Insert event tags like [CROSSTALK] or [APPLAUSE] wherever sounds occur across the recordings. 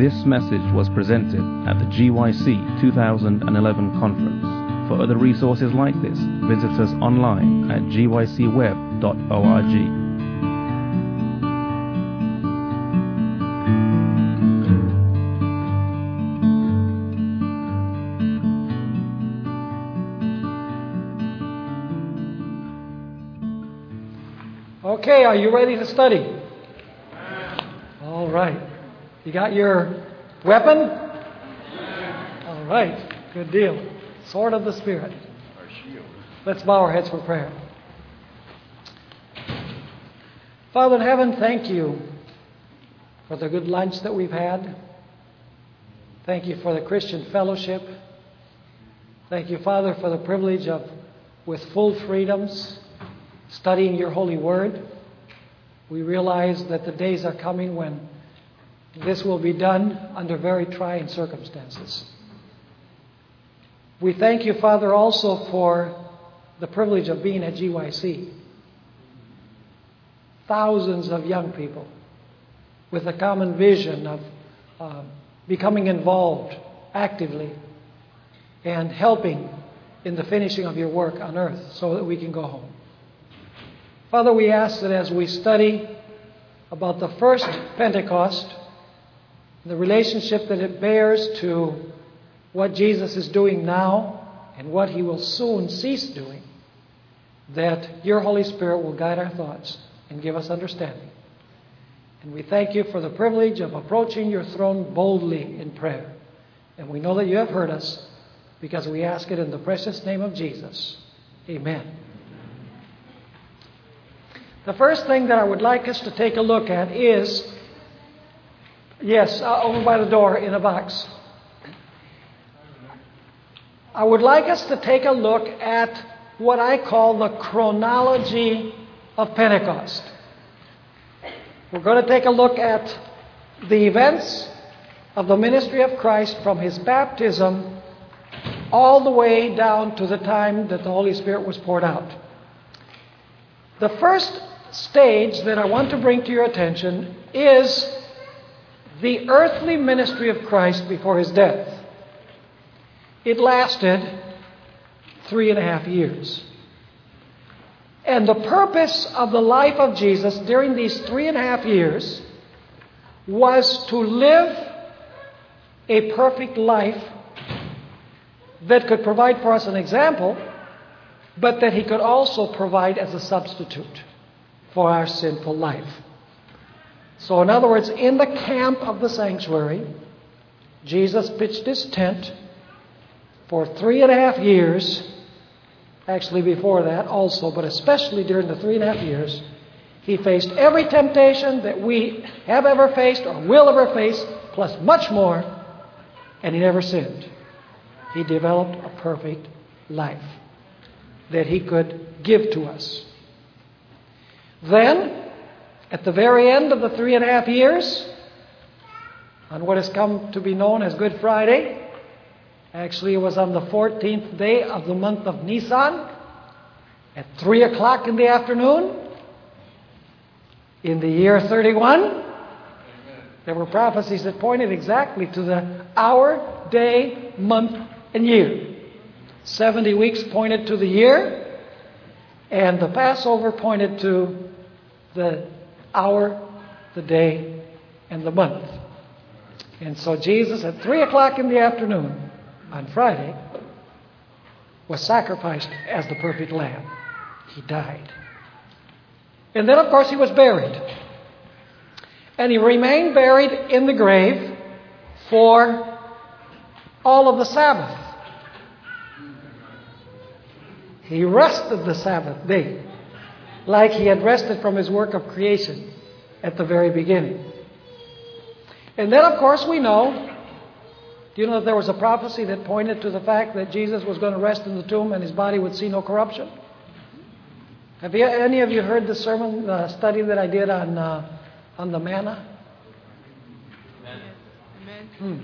This message was presented at the GYC 2011 conference. For other resources like this, visit us online at gycweb.org. Okay, are you ready to study? All right. You got your weapon? All right. Good deal. Sword of the Spirit. Our shield. Let's bow our heads for prayer. Father in heaven, thank you for the good lunch that we've had. Thank you for the Christian fellowship. Thank you, Father, for the privilege of, with full freedoms, studying your holy word. We realize that the days are coming when this will be done under very trying circumstances. We thank you, Father, also for the privilege of being at GYC. Thousands of young people with a common vision of uh, becoming involved actively and helping in the finishing of your work on earth so that we can go home. Father, we ask that as we study about the first Pentecost, the relationship that it bears to what Jesus is doing now and what he will soon cease doing, that your Holy Spirit will guide our thoughts and give us understanding. And we thank you for the privilege of approaching your throne boldly in prayer. And we know that you have heard us because we ask it in the precious name of Jesus. Amen. The first thing that I would like us to take a look at is yes, uh, over by the door in a box. I would like us to take a look at what I call the chronology of Pentecost. We're going to take a look at the events of the ministry of Christ from his baptism all the way down to the time that the Holy Spirit was poured out. The first stage that I want to bring to your attention is the earthly ministry of Christ before his death. It lasted three and a half years. And the purpose of the life of Jesus during these three and a half years was to live a perfect life that could provide for us an example, but that he could also provide as a substitute for our sinful life. So, in other words, in the camp of the sanctuary, Jesus pitched his tent for three and a half years. Actually, before that also, but especially during the three and a half years, he faced every temptation that we have ever faced or will ever face, plus much more, and he never sinned. He developed a perfect life that he could give to us. Then, at the very end of the three and a half years, on what has come to be known as Good Friday, actually, it was on the 14th day of the month of Nisan, at 3 o'clock in the afternoon, in the year 31, there were prophecies that pointed exactly to the hour, day, month, and year. 70 weeks pointed to the year, and the Passover pointed to the hour, the day, and the month. And so Jesus, at 3 o'clock in the afternoon on Friday, was sacrificed as the perfect lamb. He died. And then, of course, he was buried. And he remained buried in the grave for all of the Sabbath. He rested the Sabbath day like he had rested from his work of creation at the very beginning. And then, of course, we know. Do you know that there was a prophecy that pointed to the fact that Jesus was going to rest in the tomb and his body would see no corruption? Have you, any of you heard the sermon the study that I did on uh, on the manna? Amen. Hmm.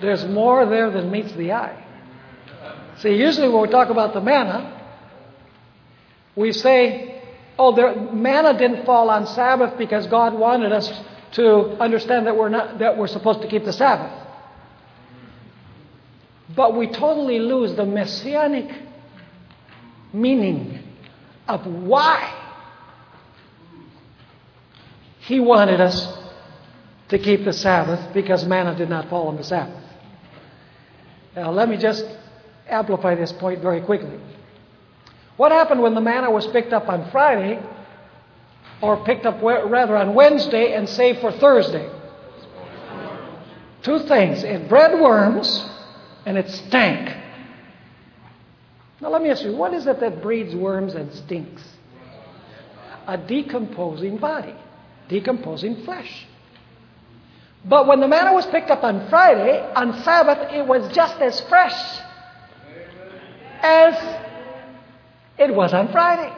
There's more there than meets the eye. See, usually when we talk about the manna, we say, oh, there, manna didn't fall on Sabbath because God wanted us to understand that we're, not, that we're supposed to keep the Sabbath. But we totally lose the messianic meaning of why he wanted us to keep the Sabbath because manna did not fall on the Sabbath. Now, let me just amplify this point very quickly. What happened when the manna was picked up on Friday, or picked up rather on Wednesday and saved for Thursday? Two things it bred worms and it stank. Now, let me ask you what is it that breeds worms and stinks? A decomposing body, decomposing flesh. But when the manna was picked up on Friday, on Sabbath, it was just as fresh as it was on Friday.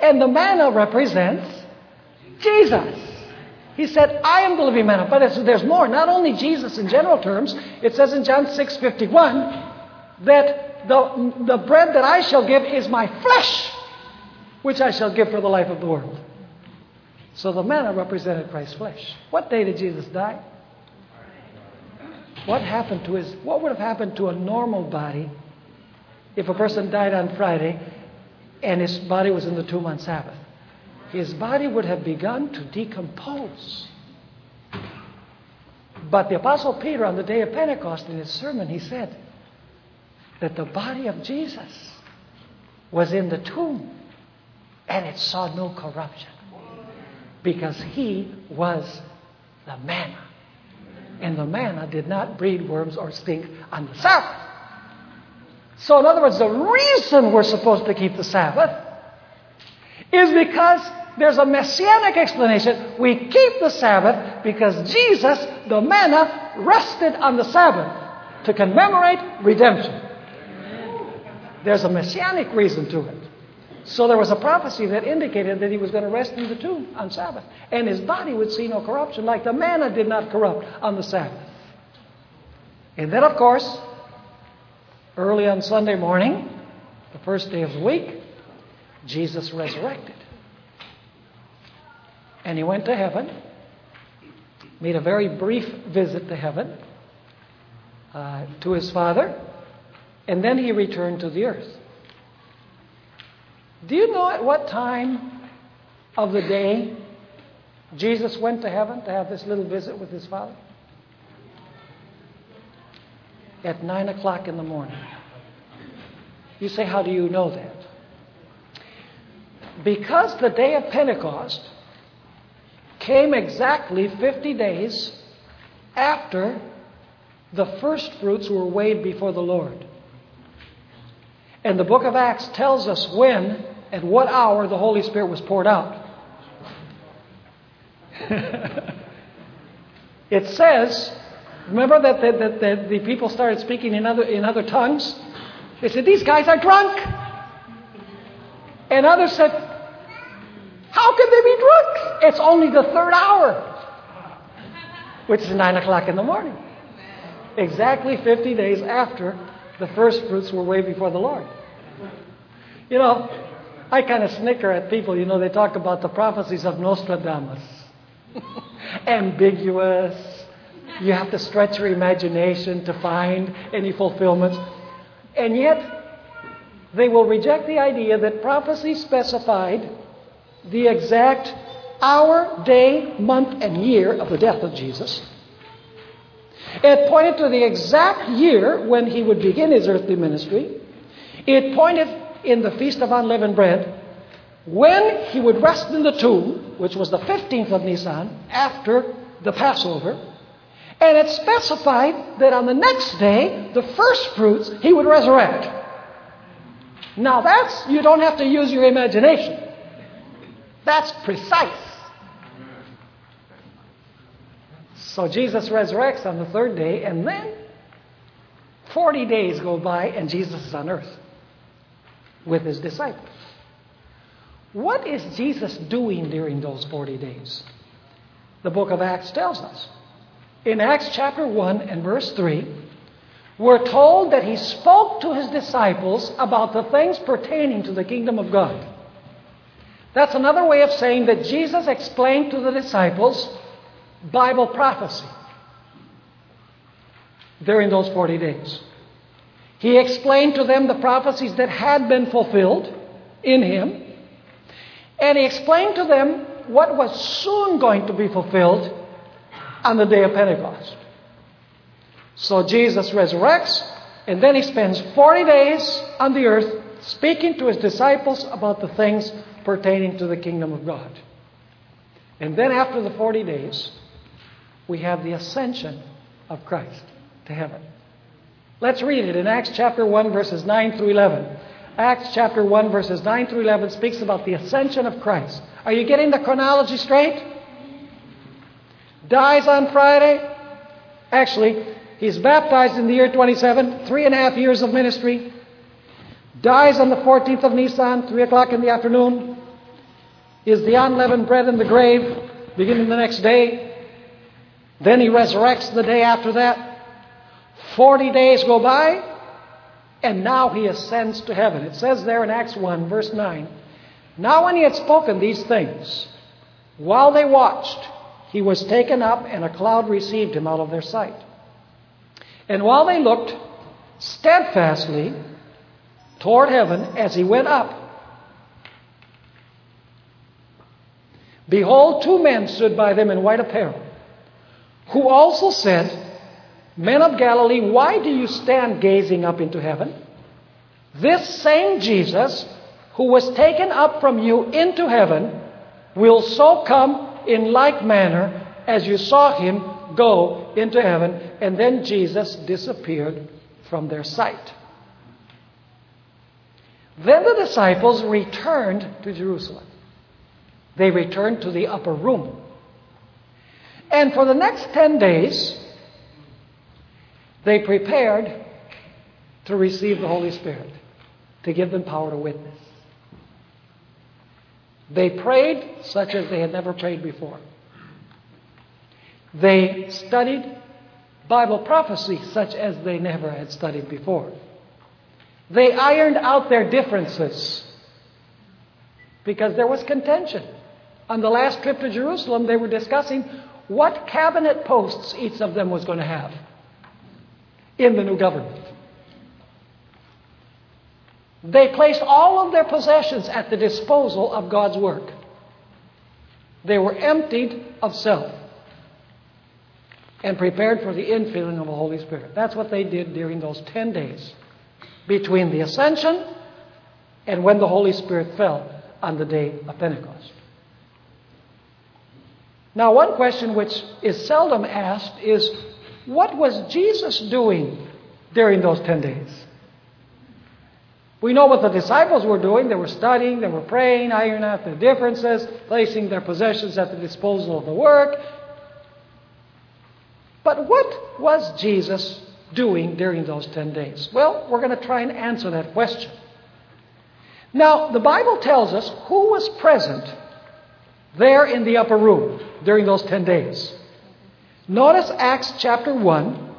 And the manna represents Jesus. He said, I am the living manna. But there's more. Not only Jesus in general terms, it says in John 6 51 that the, the bread that I shall give is my flesh, which I shall give for the life of the world. So the manna represented Christ's flesh. What day did Jesus die? What happened to his what would have happened to a normal body if a person died on Friday and his body was in the tomb on Sabbath? His body would have begun to decompose. But the Apostle Peter, on the day of Pentecost, in his sermon, he said that the body of Jesus was in the tomb and it saw no corruption because he was the manna. And the manna did not breed worms or stink on the Sabbath. So, in other words, the reason we're supposed to keep the Sabbath is because there's a messianic explanation. We keep the Sabbath because Jesus, the manna, rested on the Sabbath to commemorate redemption. There's a messianic reason to it. So there was a prophecy that indicated that he was going to rest in the tomb on Sabbath. And his body would see no corruption, like the manna did not corrupt on the Sabbath. And then, of course, early on Sunday morning, the first day of the week, Jesus resurrected. And he went to heaven, made a very brief visit to heaven uh, to his Father, and then he returned to the earth. Do you know at what time of the day Jesus went to heaven to have this little visit with his Father? At 9 o'clock in the morning. You say, How do you know that? Because the day of Pentecost came exactly 50 days after the first fruits were weighed before the Lord. And the book of Acts tells us when and what hour the Holy Spirit was poured out. [LAUGHS] it says, remember that the, the, the people started speaking in other, in other tongues? They said, These guys are drunk. And others said, How can they be drunk? It's only the third hour, which is 9 o'clock in the morning. Exactly 50 days after the first fruits were weighed before the Lord. You know, I kind of snicker at people, you know, they talk about the prophecies of Nostradamus. [LAUGHS] Ambiguous. You have to stretch your imagination to find any fulfillments. And yet, they will reject the idea that prophecy specified the exact hour, day, month, and year of the death of Jesus. It pointed to the exact year when he would begin his earthly ministry. It pointed in the Feast of Unleavened Bread when he would rest in the tomb, which was the 15th of Nisan, after the Passover. And it specified that on the next day, the first fruits, he would resurrect. Now, that's, you don't have to use your imagination. That's precise. So Jesus resurrects on the third day, and then 40 days go by, and Jesus is on earth with his disciples. What is Jesus doing during those 40 days? The book of Acts tells us. In Acts chapter 1 and verse 3, we're told that he spoke to his disciples about the things pertaining to the kingdom of God. That's another way of saying that Jesus explained to the disciples Bible prophecy during those 40 days. He explained to them the prophecies that had been fulfilled in Him, and He explained to them what was soon going to be fulfilled on the day of Pentecost. So Jesus resurrects, and then He spends 40 days on the earth speaking to His disciples about the things pertaining to the kingdom of God. And then after the 40 days, we have the ascension of Christ to heaven. Let's read it in Acts chapter 1, verses 9 through 11. Acts chapter 1, verses 9 through 11 speaks about the ascension of Christ. Are you getting the chronology straight? Dies on Friday. Actually, he's baptized in the year 27, three and a half years of ministry. Dies on the 14th of Nisan, 3 o'clock in the afternoon. Is the unleavened bread in the grave, beginning the next day. Then he resurrects the day after that. Forty days go by, and now he ascends to heaven. It says there in Acts 1, verse 9 Now, when he had spoken these things, while they watched, he was taken up, and a cloud received him out of their sight. And while they looked steadfastly toward heaven as he went up, behold, two men stood by them in white apparel, who also said, Men of Galilee, why do you stand gazing up into heaven? This same Jesus, who was taken up from you into heaven, will so come in like manner as you saw him go into heaven. And then Jesus disappeared from their sight. Then the disciples returned to Jerusalem. They returned to the upper room. And for the next 10 days, they prepared to receive the Holy Spirit, to give them power to witness. They prayed such as they had never prayed before. They studied Bible prophecy such as they never had studied before. They ironed out their differences because there was contention. On the last trip to Jerusalem, they were discussing what cabinet posts each of them was going to have in the new government. They placed all of their possessions at the disposal of God's work. They were emptied of self and prepared for the infilling of the Holy Spirit. That's what they did during those 10 days between the ascension and when the Holy Spirit fell on the day of Pentecost. Now, one question which is seldom asked is what was Jesus doing during those 10 days? We know what the disciples were doing. They were studying, they were praying, ironing out their differences, placing their possessions at the disposal of the work. But what was Jesus doing during those 10 days? Well, we're going to try and answer that question. Now, the Bible tells us who was present there in the upper room during those 10 days. Notice Acts chapter 1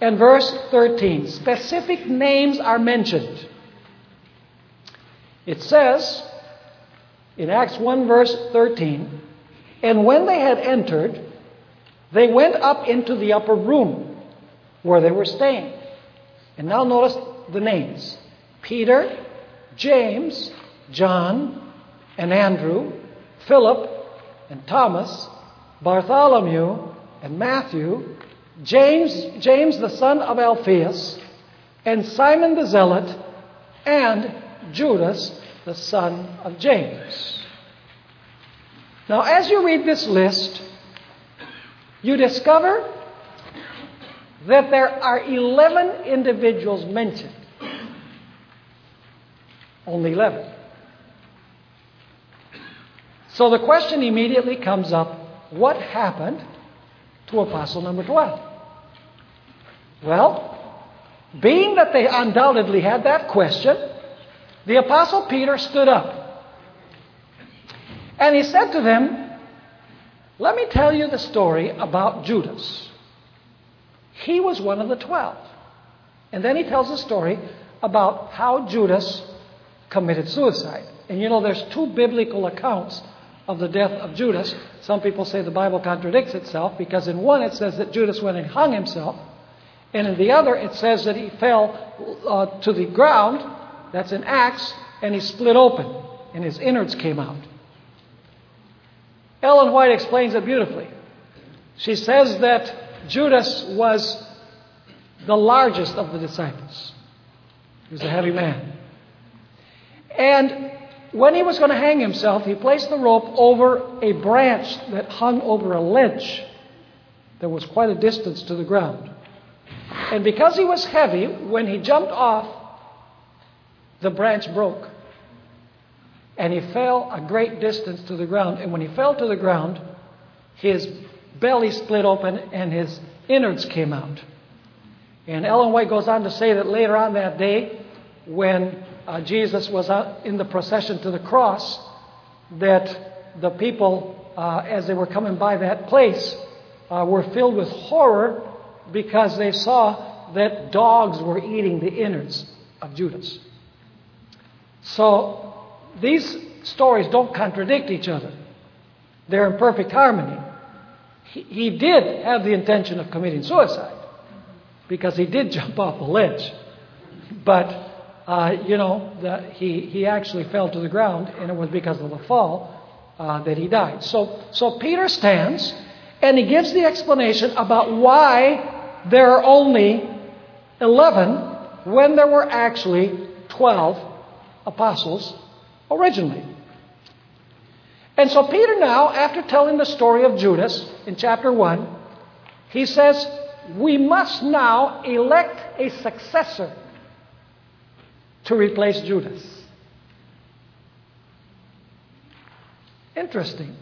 and verse 13. Specific names are mentioned. It says in Acts 1, verse 13, and when they had entered, they went up into the upper room where they were staying. And now notice the names Peter, James, John, and Andrew, Philip, and Thomas, Bartholomew, and Matthew, James, James the son of Alphaeus, and Simon the Zealot, and Judas the son of James. Now, as you read this list, you discover that there are 11 individuals mentioned. Only 11. So the question immediately comes up what happened to apostle number 12? Well, being that they undoubtedly had that question, the apostle Peter stood up. And he said to them, Let me tell you the story about Judas. He was one of the twelve. And then he tells a story about how Judas committed suicide. And you know, there's two biblical accounts of the death of Judas. Some people say the Bible contradicts itself because in one it says that Judas went and hung himself, and in the other it says that he fell uh, to the ground, that's an Acts, and he split open, and his innards came out. Ellen White explains it beautifully. She says that Judas was the largest of the disciples. He was a heavy man. And when he was going to hang himself, he placed the rope over a branch that hung over a ledge that was quite a distance to the ground. And because he was heavy, when he jumped off, the branch broke. And he fell a great distance to the ground. And when he fell to the ground, his belly split open and his innards came out. And Ellen White goes on to say that later on that day, when uh, Jesus was in the procession to the cross, that the people, uh, as they were coming by that place, uh, were filled with horror because they saw that dogs were eating the innards of Judas. So these stories don't contradict each other, they're in perfect harmony. He, he did have the intention of committing suicide because he did [LAUGHS] jump off a ledge. But uh, you know, the, he, he actually fell to the ground, and it was because of the fall uh, that he died. So, so Peter stands and he gives the explanation about why there are only 11 when there were actually 12 apostles originally. And so Peter now, after telling the story of Judas in chapter 1, he says, We must now elect a successor to replace Judas. Interesting.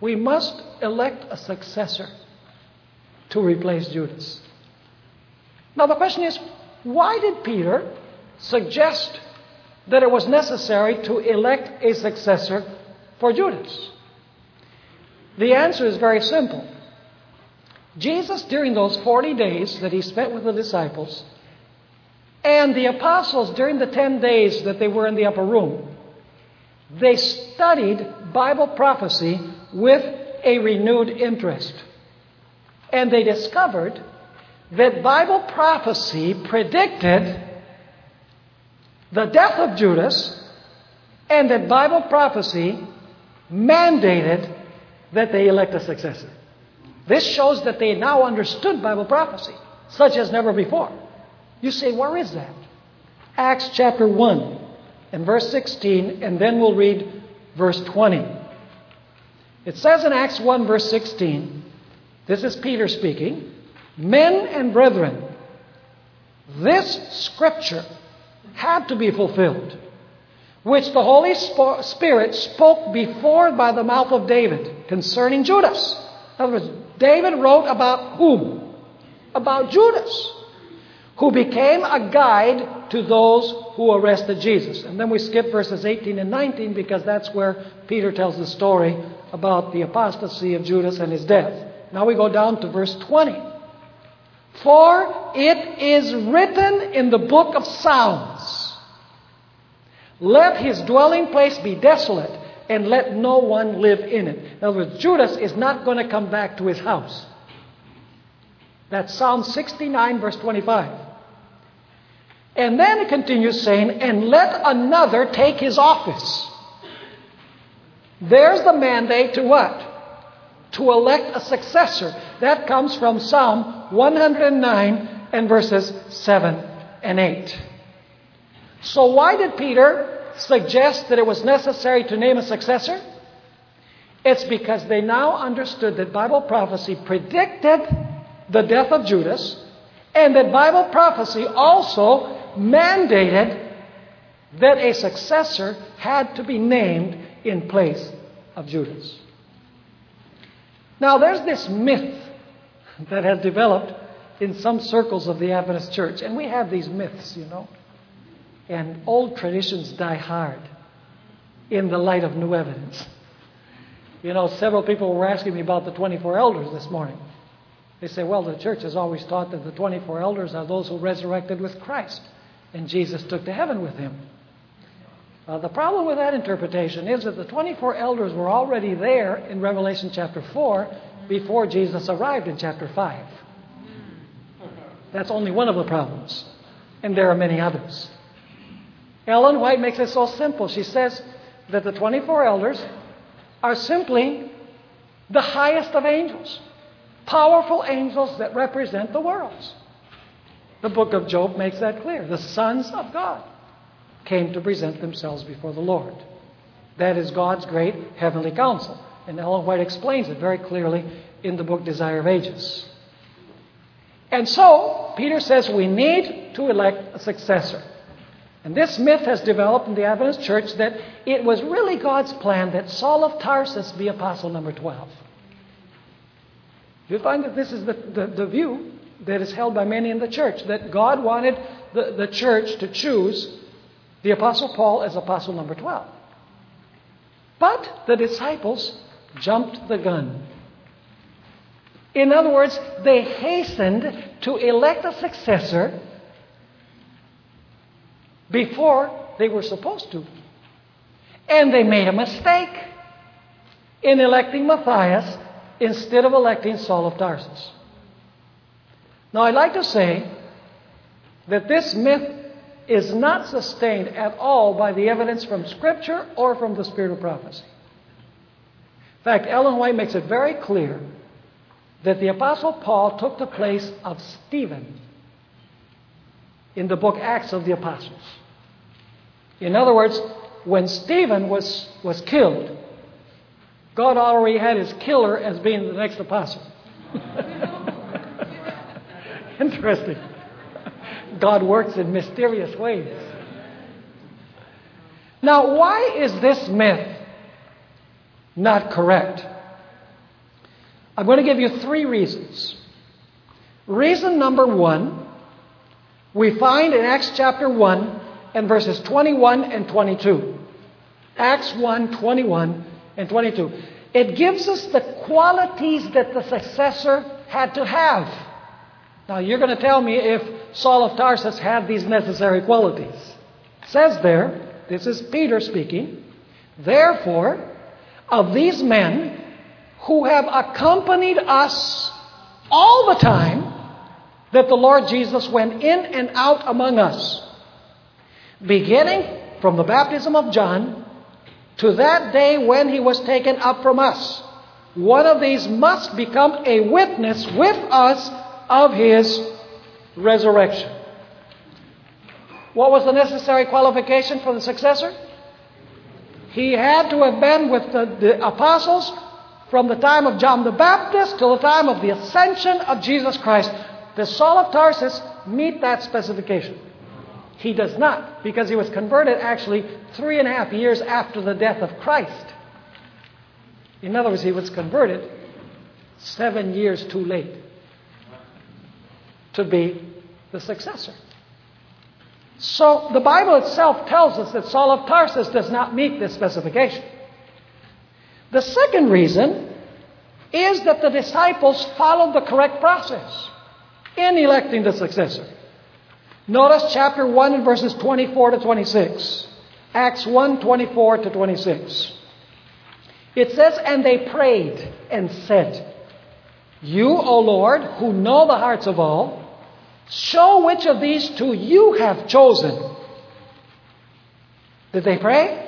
We must elect a successor to replace Judas. Now, the question is why did Peter suggest that it was necessary to elect a successor for Judas? The answer is very simple. Jesus, during those 40 days that he spent with the disciples, and the apostles, during the 10 days that they were in the upper room, they studied Bible prophecy with a renewed interest. And they discovered that Bible prophecy predicted the death of Judas, and that Bible prophecy mandated that they elect a successor. This shows that they now understood Bible prophecy, such as never before. You say, where is that? Acts chapter 1 and verse 16, and then we'll read verse 20. It says in Acts 1, verse 16, this is Peter speaking, Men and brethren, this scripture had to be fulfilled, which the Holy Spirit spoke before by the mouth of David concerning Judas. In other words, David wrote about whom? About Judas who became a guide to those who arrested Jesus. And then we skip verses 18 and 19 because that's where Peter tells the story about the apostasy of Judas and his death. Now we go down to verse 20. For it is written in the book of Psalms, Let his dwelling place be desolate, and let no one live in it. In other words, Judas is not going to come back to his house. That's Psalm 69, verse 25. And then it continues saying, and let another take his office. There's the mandate to what? To elect a successor. That comes from Psalm 109 and verses 7 and 8. So, why did Peter suggest that it was necessary to name a successor? It's because they now understood that Bible prophecy predicted the death of Judas, and that Bible prophecy also mandated that a successor had to be named in place of Judas. Now, there's this myth that has developed in some circles of the Adventist church, and we have these myths, you know. And old traditions die hard in the light of new evidence. You know, several people were asking me about the 24 elders this morning. They say, well, the church has always taught that the 24 elders are those who resurrected with Christ and Jesus took to heaven with him. Uh, the problem with that interpretation is that the 24 elders were already there in Revelation chapter 4 before Jesus arrived in chapter 5. That's only one of the problems, and there are many others. Ellen White makes it so simple. She says that the 24 elders are simply the highest of angels, powerful angels that represent the worlds. The book of Job makes that clear. The sons of God came to present themselves before the Lord. That is God's great heavenly council. And Ellen White explains it very clearly in the book Desire of Ages. And so, Peter says we need to elect a successor. And this myth has developed in the Adventist church that it was really God's plan that Saul of Tarsus be apostle number 12. You find that this is the, the, the view that is held by many in the church, that God wanted the, the church to choose the Apostle Paul as apostle number 12. But the disciples jumped the gun. In other words, they hastened to elect a successor before they were supposed to. And they made a mistake in electing Matthias instead of electing Saul of Tarsus. Now, I'd like to say that this myth is not sustained at all by the evidence from Scripture or from the Spirit of prophecy. In fact, Ellen White makes it very clear that the Apostle Paul took the place of Stephen in the book Acts of the Apostles. In other words, when Stephen was, was killed, God already had his killer as being the next apostle. [LAUGHS] Interesting. God works in mysterious ways. Now, why is this myth not correct? I'm going to give you three reasons. Reason number one, we find in Acts chapter 1 and verses 21 and 22. Acts 1 21 and 22. It gives us the qualities that the successor had to have. Now, you're going to tell me if Saul of Tarsus had these necessary qualities. It says there, this is Peter speaking, therefore, of these men who have accompanied us all the time that the Lord Jesus went in and out among us, beginning from the baptism of John to that day when he was taken up from us. One of these must become a witness with us of his resurrection. What was the necessary qualification for the successor? He had to have been with the, the, apostles from the time of John the Baptist till the time of the ascension of Jesus Christ. Does Saul of Tarsus meet that specification? He does not, because he was converted actually three and a half years after the death of Christ. In other words, he was converted seven years too late to be the successor. So the Bible itself tells us that Saul of Tarsus does not meet this specification. The second reason is that the disciples followed the correct process in electing the successor. Notice chapter 1 and verses 24 to 26. Acts 1 24 to 26. It says, And they prayed and said, You, O Lord, who know the hearts of all, show which of these two you have chosen. Did they pray?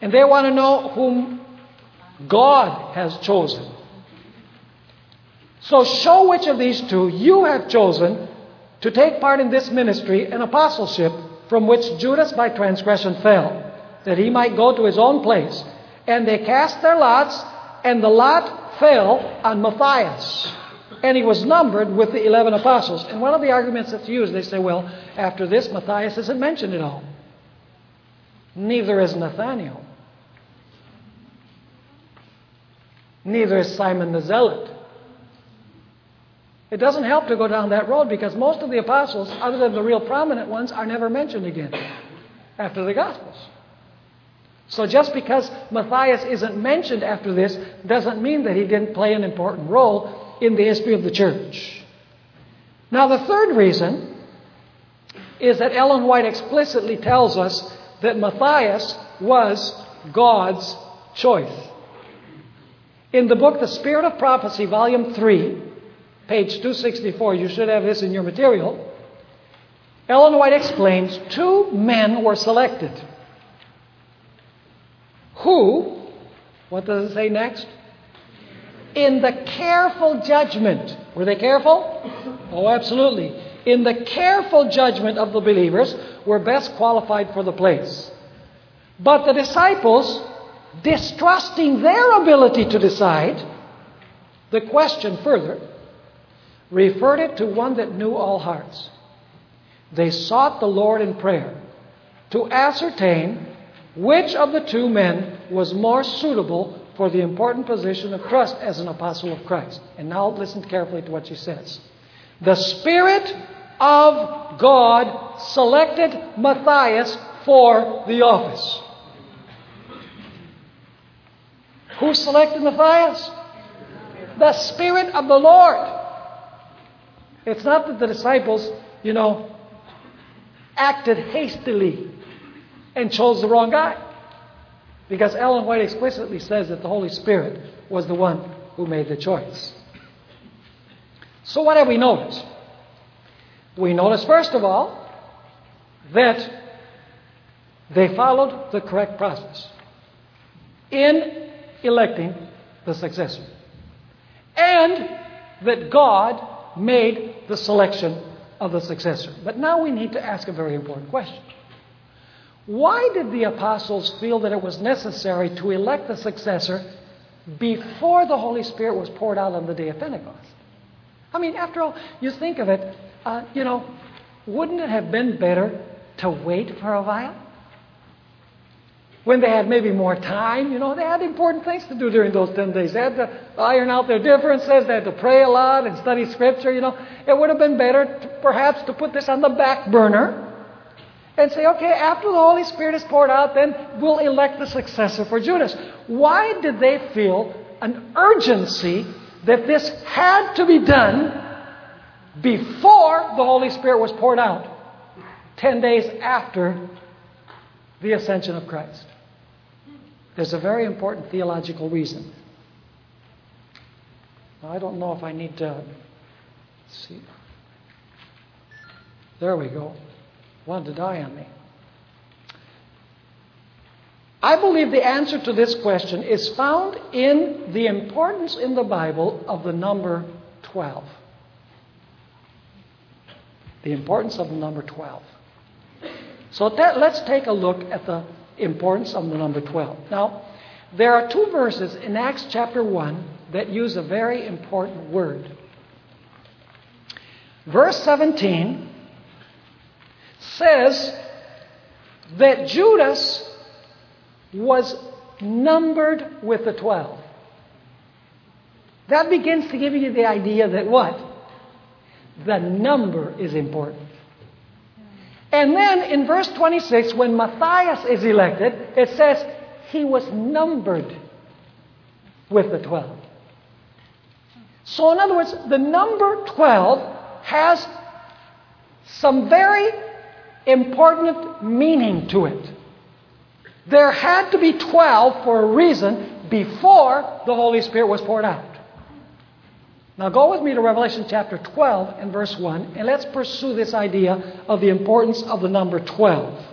And they want to know whom God has chosen. So show which of these two you have chosen to take part in this ministry and apostleship from which Judas by transgression fell, that he might go to his own place. And they cast their lots, and the lot fell on Matthias. And he was numbered with the 11 apostles. And one of the arguments that's used, they say, well, after this, Matthias isn't mentioned at all. Neither is Nathaniel. Neither is Simon the Zealot. It doesn't help to go down that road because most of the apostles, other than the real prominent ones, are never mentioned again after the Gospels. So just because Matthias isn't mentioned after this doesn't mean that he didn't play an important role in the history of the church. Now, the third reason is that Ellen White explicitly tells us that Matthias was God's choice. In the book The Spirit of Prophecy, Volume 3, page 264, you should have this in your material. Ellen White explains two men were selected. Who, what does it say next? In the careful judgment. Were they careful? Oh, absolutely. In the careful judgment of the believers, were best qualified for the place. But the disciples, distrusting their ability to decide, the question further, referred it to one that knew all hearts. They sought the Lord in prayer to ascertain which of the two men was more suitable for the important position of trust as an apostle of Christ. And now listen carefully to what she says. The Spirit of God selected Matthias for the office. Who selected Matthias? The Spirit of the Lord. It's not that the disciples, you know, acted hastily and chose the wrong guy. Because Ellen White explicitly says that the Holy Spirit was the one who made the choice. So, what have we noticed? We notice, first of all, that they followed the correct process in electing the successor. And that God made the selection of the successor. But now we need to ask a very important question. Why did the apostles feel that it was necessary to elect the successor before the Holy Spirit was poured out on the day of Pentecost? I mean, after all, you think of it, uh, you know, wouldn't it have been better to wait for a while? When they had maybe more time, you know, they had important things to do during those 10 days. They had to iron out their differences, they had to pray a lot and study Scripture, you know. It would have been better, to, perhaps, to put this on the back burner and say, okay, after the Holy Spirit is poured out, then we'll elect the successor for Judas. Why did they feel an urgency that this had to be done before the Holy Spirit was poured out, 10 days after the ascension of Christ. There's a very important theological reason. Now, I don't know if I need to see. There we go. Wanted to die on me. I believe the answer to this question is found in the importance in the Bible of the number 12. The importance of the number 12. So that, let's take a look at the importance of the number 12. Now, there are two verses in Acts chapter 1 that use a very important word. Verse 17 says that Judas was numbered with the 12. That begins to give you the idea that what? The number is important. And then in verse 26, when Matthias is elected, it says he was numbered with the 12. So, in other words, the number 12 has some very important meaning to it. There had to be 12 for a reason before the Holy Spirit was poured out. Now go with me to Revelation chapter 12 and verse 1, and let's pursue this idea of the importance of the number 12.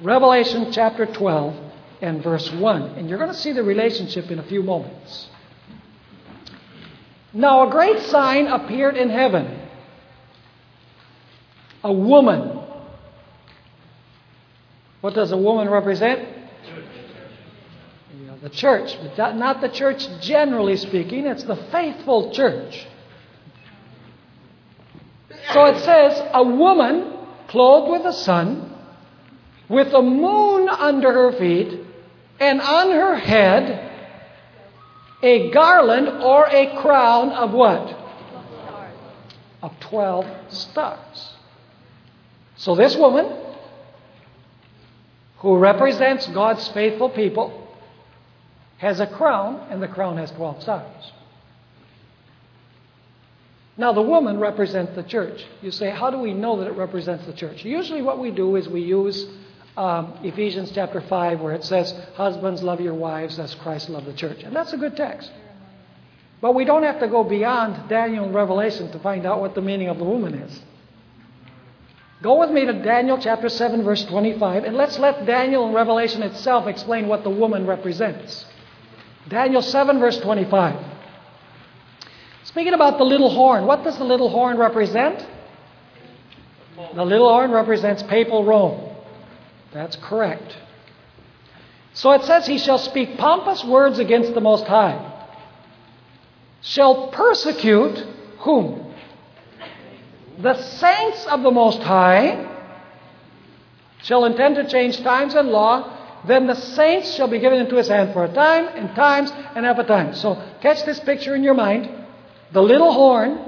Revelation chapter 12 and verse 1. And you're going to see the relationship in a few moments. Now a great sign appeared in heaven a woman. What does a woman represent? The church, but not the church generally speaking, it's the faithful church. So it says, a woman clothed with the sun, with the moon under her feet, and on her head a garland or a crown of what? Of 12 stars. So this woman, who represents God's faithful people, has a crown, and the crown has 12 stars. Now, the woman represents the church. You say, how do we know that it represents the church? Usually, what we do is we use um, Ephesians chapter 5, where it says, Husbands, love your wives as Christ loved the church. And that's a good text. But we don't have to go beyond Daniel and Revelation to find out what the meaning of the woman is. Go with me to Daniel chapter 7, verse 25, and let's let Daniel and Revelation itself explain what the woman represents. Daniel 7, verse 25. Speaking about the little horn, what does the little horn represent? The little horn represents papal Rome. That's correct. So it says, He shall speak pompous words against the Most High. Shall persecute whom? The saints of the Most High shall intend to change times and law. Then the saints shall be given into his hand for a time, and times, and half a time. So catch this picture in your mind. The little horn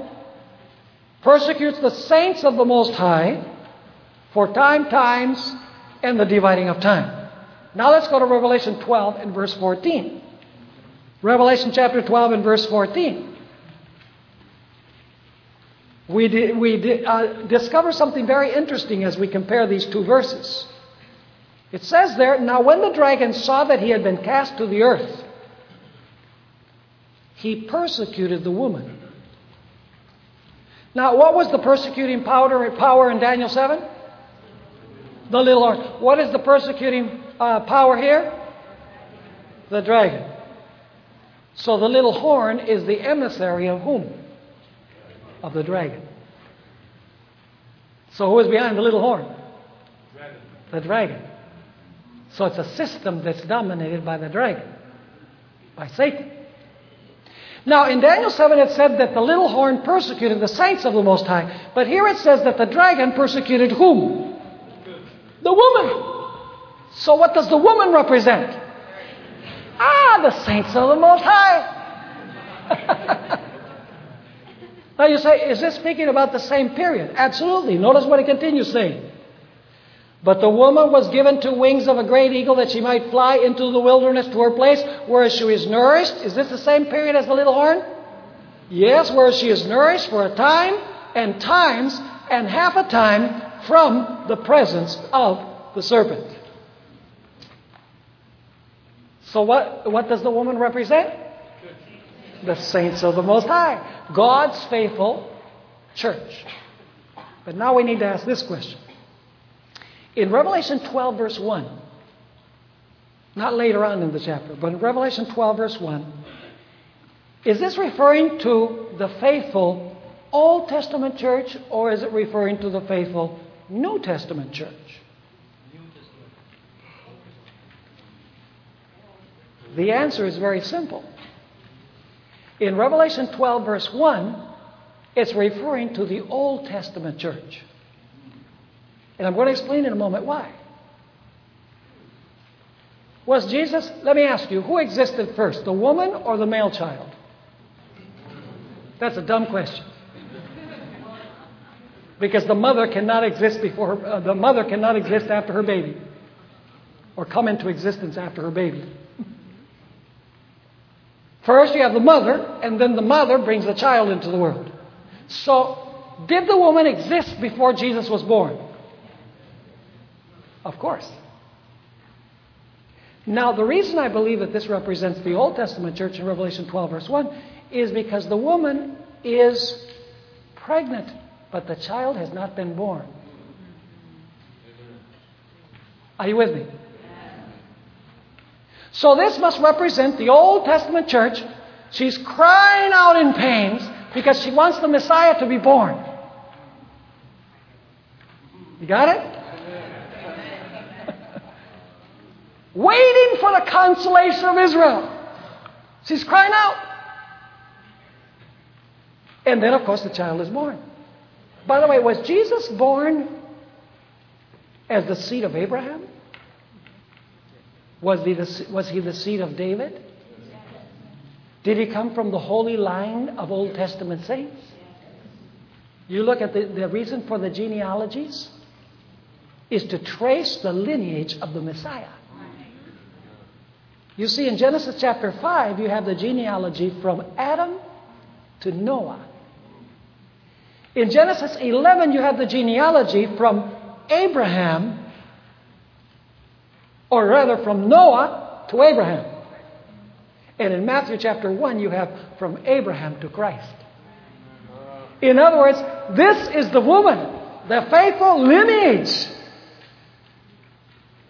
persecutes the saints of the Most High for time, times, and the dividing of time. Now let's go to Revelation 12 and verse 14. Revelation chapter 12 and verse 14. We, di- we di- uh, discover something very interesting as we compare these two verses. It says there, Now when the dragon saw that he had been cast to the earth, he persecuted the woman. Now, what was the persecuting power, power in Daniel 7? The little horn. What is the persecuting uh, power here? The dragon. So the little horn is the emissary of whom? Of the dragon. So who is behind the little horn? Dragon. The dragon. So it's a system that's dominated by the dragon, by Satan. Now, in Daniel 7, it said that the little horn persecuted the saints of the Most High. But here it says that the dragon persecuted whom? The woman. So, what does the woman represent? Ah, the saints of the Most High. [LAUGHS] now, you say, is this speaking about the same period? Absolutely. Notice what it continues saying. But the woman was given two wings of a great eagle that she might fly into the wilderness to her place where she is nourished. Is this the same period as the little horn? Yes, where she is nourished for a time and times and half a time from the presence of the serpent. So, what, what does the woman represent? The saints of the Most High, God's faithful church. But now we need to ask this question. In Revelation 12, verse 1, not later on in the chapter, but in Revelation 12, verse 1, is this referring to the faithful Old Testament church or is it referring to the faithful New Testament church? The answer is very simple. In Revelation 12, verse 1, it's referring to the Old Testament church. And I'm going to explain in a moment why. Was Jesus, let me ask you, who existed first, the woman or the male child? That's a dumb question. Because the mother cannot exist before her, uh, the mother cannot exist after her baby or come into existence after her baby. First, you have the mother, and then the mother brings the child into the world. So, did the woman exist before Jesus was born? Of course. Now, the reason I believe that this represents the Old Testament church in Revelation 12, verse 1, is because the woman is pregnant, but the child has not been born. Are you with me? So, this must represent the Old Testament church. She's crying out in pains because she wants the Messiah to be born. You got it? Waiting for the consolation of Israel. She's crying out. And then, of course, the child is born. By the way, was Jesus born as the seed of Abraham? Was he the, was he the seed of David? Did he come from the holy line of Old Testament saints? You look at the, the reason for the genealogies is to trace the lineage of the Messiah. You see, in Genesis chapter 5, you have the genealogy from Adam to Noah. In Genesis 11, you have the genealogy from Abraham or rather from Noah to Abraham. And in Matthew chapter 1, you have from Abraham to Christ. In other words, this is the woman, the faithful lineage,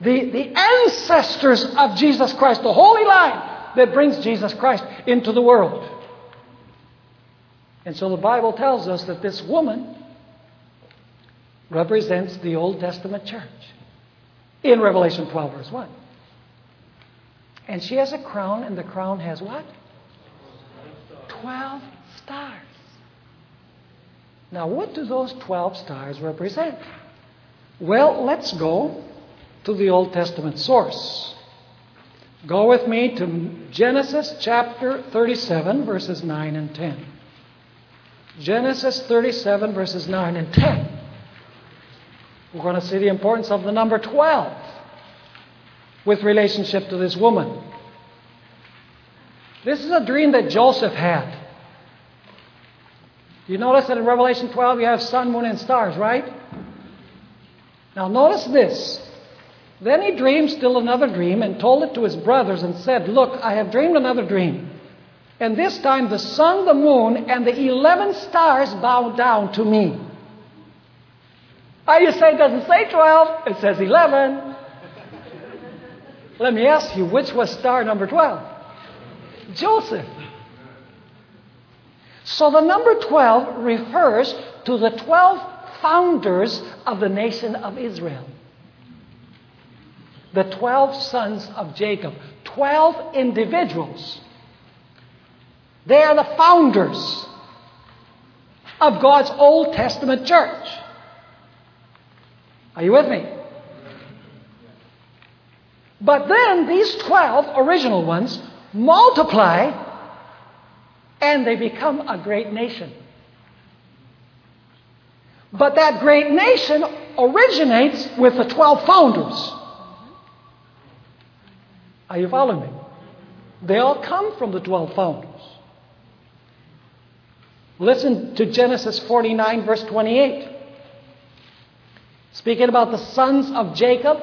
the, the ancestors of Jesus Christ, the holy line that brings Jesus Christ into the world. And so the Bible tells us that this woman represents the Old Testament church in Revelation 12, verse 1. And she has a crown, and the crown has what? 12 stars. Now, what do those 12 stars represent? Well, let's go to the Old Testament source. Go with me to Genesis chapter 37, verses 9 and 10. Genesis 37, verses 9 and 10. We're going to see the importance of the number 12 with relationship to this woman. This is a dream that Joseph had. You notice that in Revelation 12 you have sun, moon, and stars, right? Now notice this. Then he dreamed still another dream and told it to his brothers and said, Look, I have dreamed another dream. And this time the sun, the moon, and the 11 stars bow down to me. Ah, you say it doesn't say 12, it says 11. Let me ask you, which was star number 12? Joseph. So the number 12 refers to the 12 founders of the nation of Israel. The 12 sons of Jacob. 12 individuals. They are the founders of God's Old Testament church. Are you with me? But then these 12 original ones multiply and they become a great nation. But that great nation originates with the 12 founders. Are you following me? They all come from the 12 founders. Listen to Genesis 49, verse 28. Speaking about the sons of Jacob,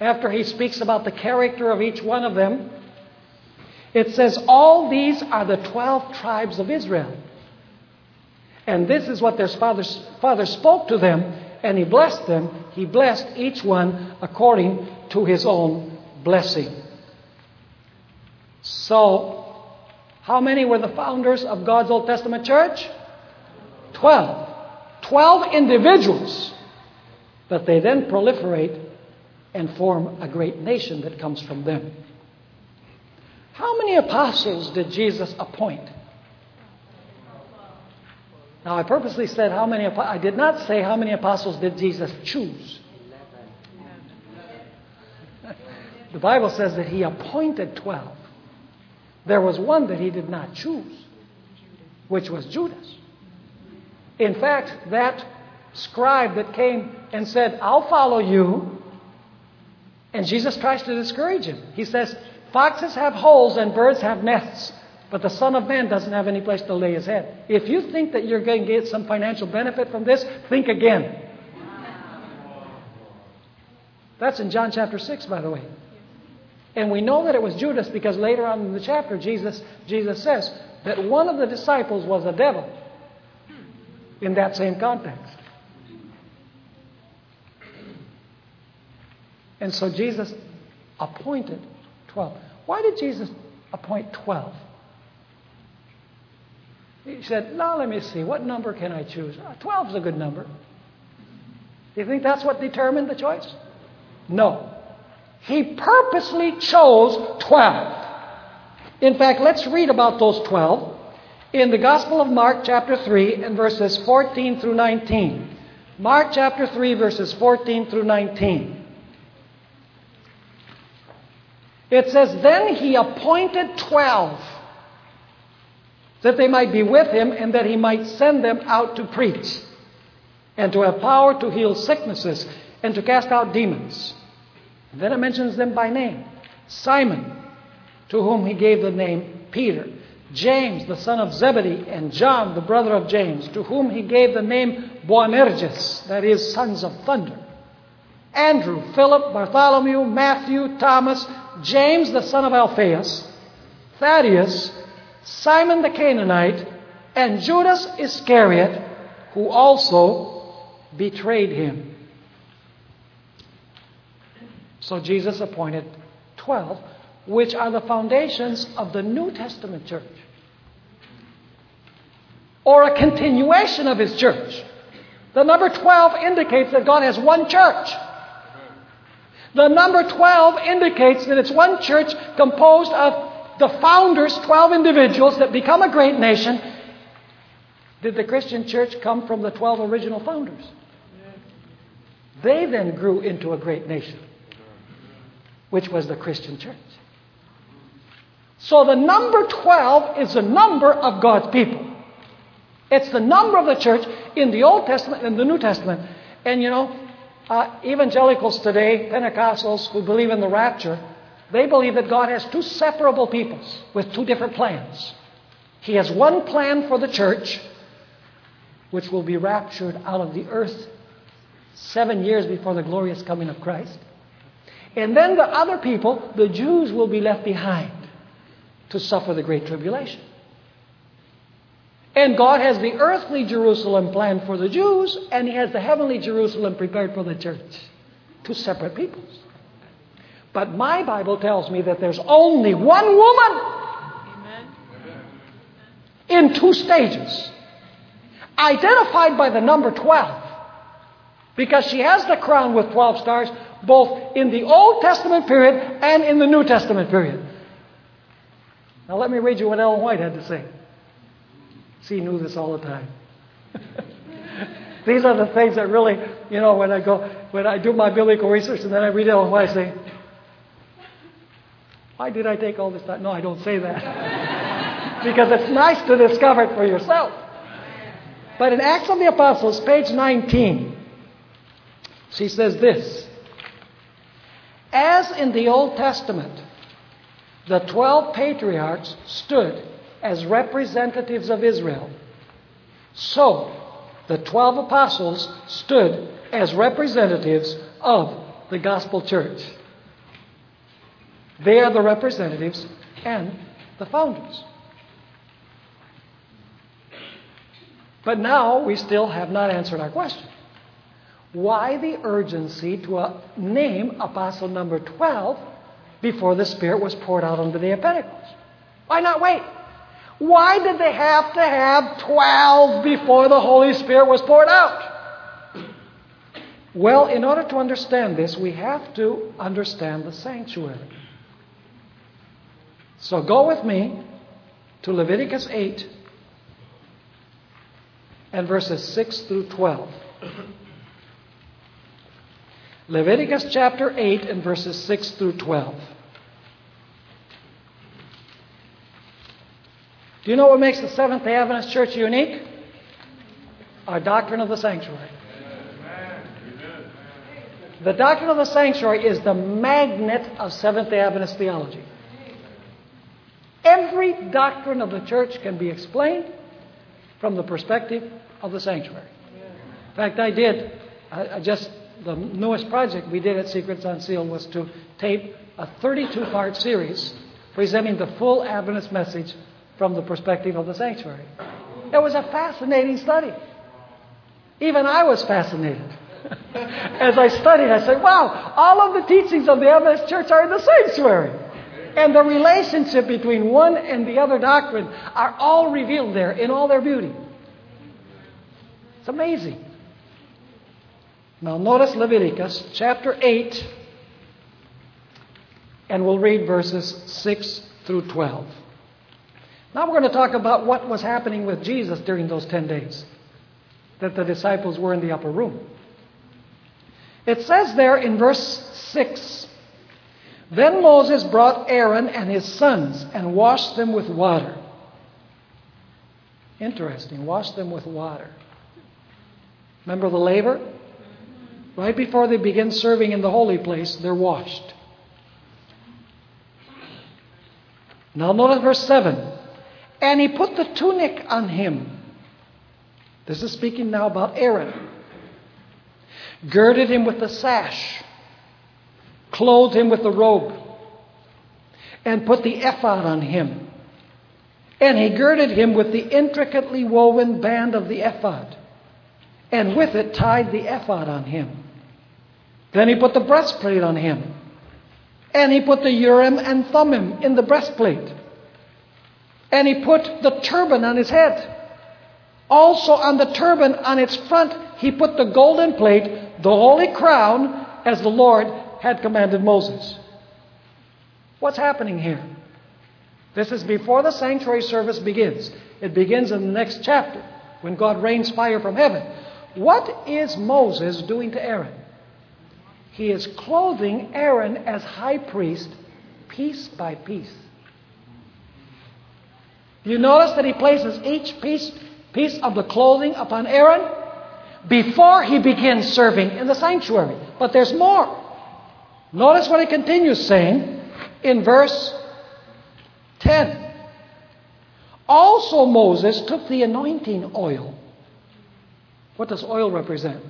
after he speaks about the character of each one of them, it says, All these are the 12 tribes of Israel. And this is what their father, father spoke to them, and he blessed them. He blessed each one according to his own blessing. So, how many were the founders of God's Old Testament church? Twelve. Twelve individuals. But they then proliferate and form a great nation that comes from them. How many apostles did Jesus appoint? Now, I purposely said how many, I did not say how many apostles did Jesus choose. The Bible says that he appointed 12. There was one that he did not choose, which was Judas. In fact, that scribe that came and said, I'll follow you, and Jesus tries to discourage him. He says, Foxes have holes and birds have nests, but the Son of Man doesn't have any place to lay his head. If you think that you're going to get some financial benefit from this, think again. That's in John chapter 6, by the way. And we know that it was Judas because later on in the chapter, Jesus, Jesus says that one of the disciples was a devil in that same context. And so Jesus appointed 12. Why did Jesus appoint 12? He said, Now let me see, what number can I choose? Uh, 12 is a good number. Do you think that's what determined the choice? No. He purposely chose 12. In fact, let's read about those 12 in the Gospel of Mark, chapter 3, and verses 14 through 19. Mark chapter 3, verses 14 through 19. It says, Then he appointed 12 that they might be with him and that he might send them out to preach and to have power to heal sicknesses and to cast out demons. Then it mentions them by name Simon, to whom he gave the name Peter, James, the son of Zebedee, and John, the brother of James, to whom he gave the name Boanerges, that is, sons of thunder. Andrew, Philip, Bartholomew, Matthew, Thomas, James the son of Alphaeus, Thaddeus, Simon the Canaanite, and Judas Iscariot, who also betrayed him. So Jesus appointed 12, which are the foundations of the New Testament church, or a continuation of his church. The number 12 indicates that God has one church. The number 12 indicates that it's one church composed of the founders, 12 individuals that become a great nation. Did the Christian church come from the 12 original founders? They then grew into a great nation, which was the Christian church. So the number 12 is the number of God's people. It's the number of the church in the Old Testament and the New Testament. And you know, uh, evangelicals today, Pentecostals who believe in the rapture, they believe that God has two separable peoples with two different plans. He has one plan for the church, which will be raptured out of the earth seven years before the glorious coming of Christ. And then the other people, the Jews, will be left behind to suffer the Great Tribulation. And God has the earthly Jerusalem planned for the Jews, and He has the heavenly Jerusalem prepared for the church. Two separate peoples. But my Bible tells me that there's only one woman in two stages, identified by the number 12, because she has the crown with 12 stars both in the Old Testament period and in the New Testament period. Now, let me read you what Ellen White had to say. She knew this all the time. [LAUGHS] These are the things that really, you know, when I go, when I do my biblical research and then I read Ellen White, I say, why did I take all this time? No, I don't say that. [LAUGHS] because it's nice to discover it for yourself. But in Acts of the Apostles, page 19, she says this As in the Old Testament, the 12 patriarchs stood as representatives of Israel. So, the 12 apostles stood as representatives of the gospel church. They are the representatives and the founders. But now we still have not answered our question. Why the urgency to uh, name apostle number 12 before the Spirit was poured out on the day Pentecost? Why not wait? Why did they have to have 12 before the Holy Spirit was poured out? Well, in order to understand this, we have to understand the sanctuary. So go with me to Leviticus 8 and verses 6 through 12. Leviticus chapter 8 and verses 6 through 12. Do you know what makes the Seventh day Adventist Church unique? Our doctrine of the sanctuary. The doctrine of the sanctuary is the magnet of Seventh day Adventist theology. Every doctrine of the church can be explained from the perspective of the sanctuary. In fact, I did, I, I just, the newest project we did at Secrets Unsealed was to tape a 32 part series presenting the full Adventist message from the perspective of the sanctuary. It was a fascinating study. Even I was fascinated. [LAUGHS] As I studied, I said, wow, all of the teachings of the Adventist church are in the sanctuary. And the relationship between one and the other doctrine are all revealed there in all their beauty. It's amazing. Now, notice Leviticus chapter 8, and we'll read verses 6 through 12. Now we're going to talk about what was happening with Jesus during those 10 days that the disciples were in the upper room. It says there in verse 6 Then Moses brought Aaron and his sons and washed them with water. Interesting, washed them with water. Remember the laver? Right before they begin serving in the holy place, they're washed. Now notice verse 7. And he put the tunic on him. This is speaking now about Aaron. girded him with the sash, clothed him with the robe, and put the ephod on him. And he girded him with the intricately woven band of the ephod, and with it tied the ephod on him. Then he put the breastplate on him, and he put the Urim and Thummim in the breastplate, and he put the turban on his head. Also on the turban on its front, he put the golden plate, the holy crown, as the Lord had commanded Moses. What's happening here? This is before the sanctuary service begins. It begins in the next chapter when God rains fire from heaven. What is Moses doing to Aaron? He is clothing Aaron as high priest piece by piece. You notice that he places each piece, piece of the clothing upon Aaron before he begins serving in the sanctuary. But there's more. Notice what he continues saying in verse 10. Also, Moses took the anointing oil. What does oil represent?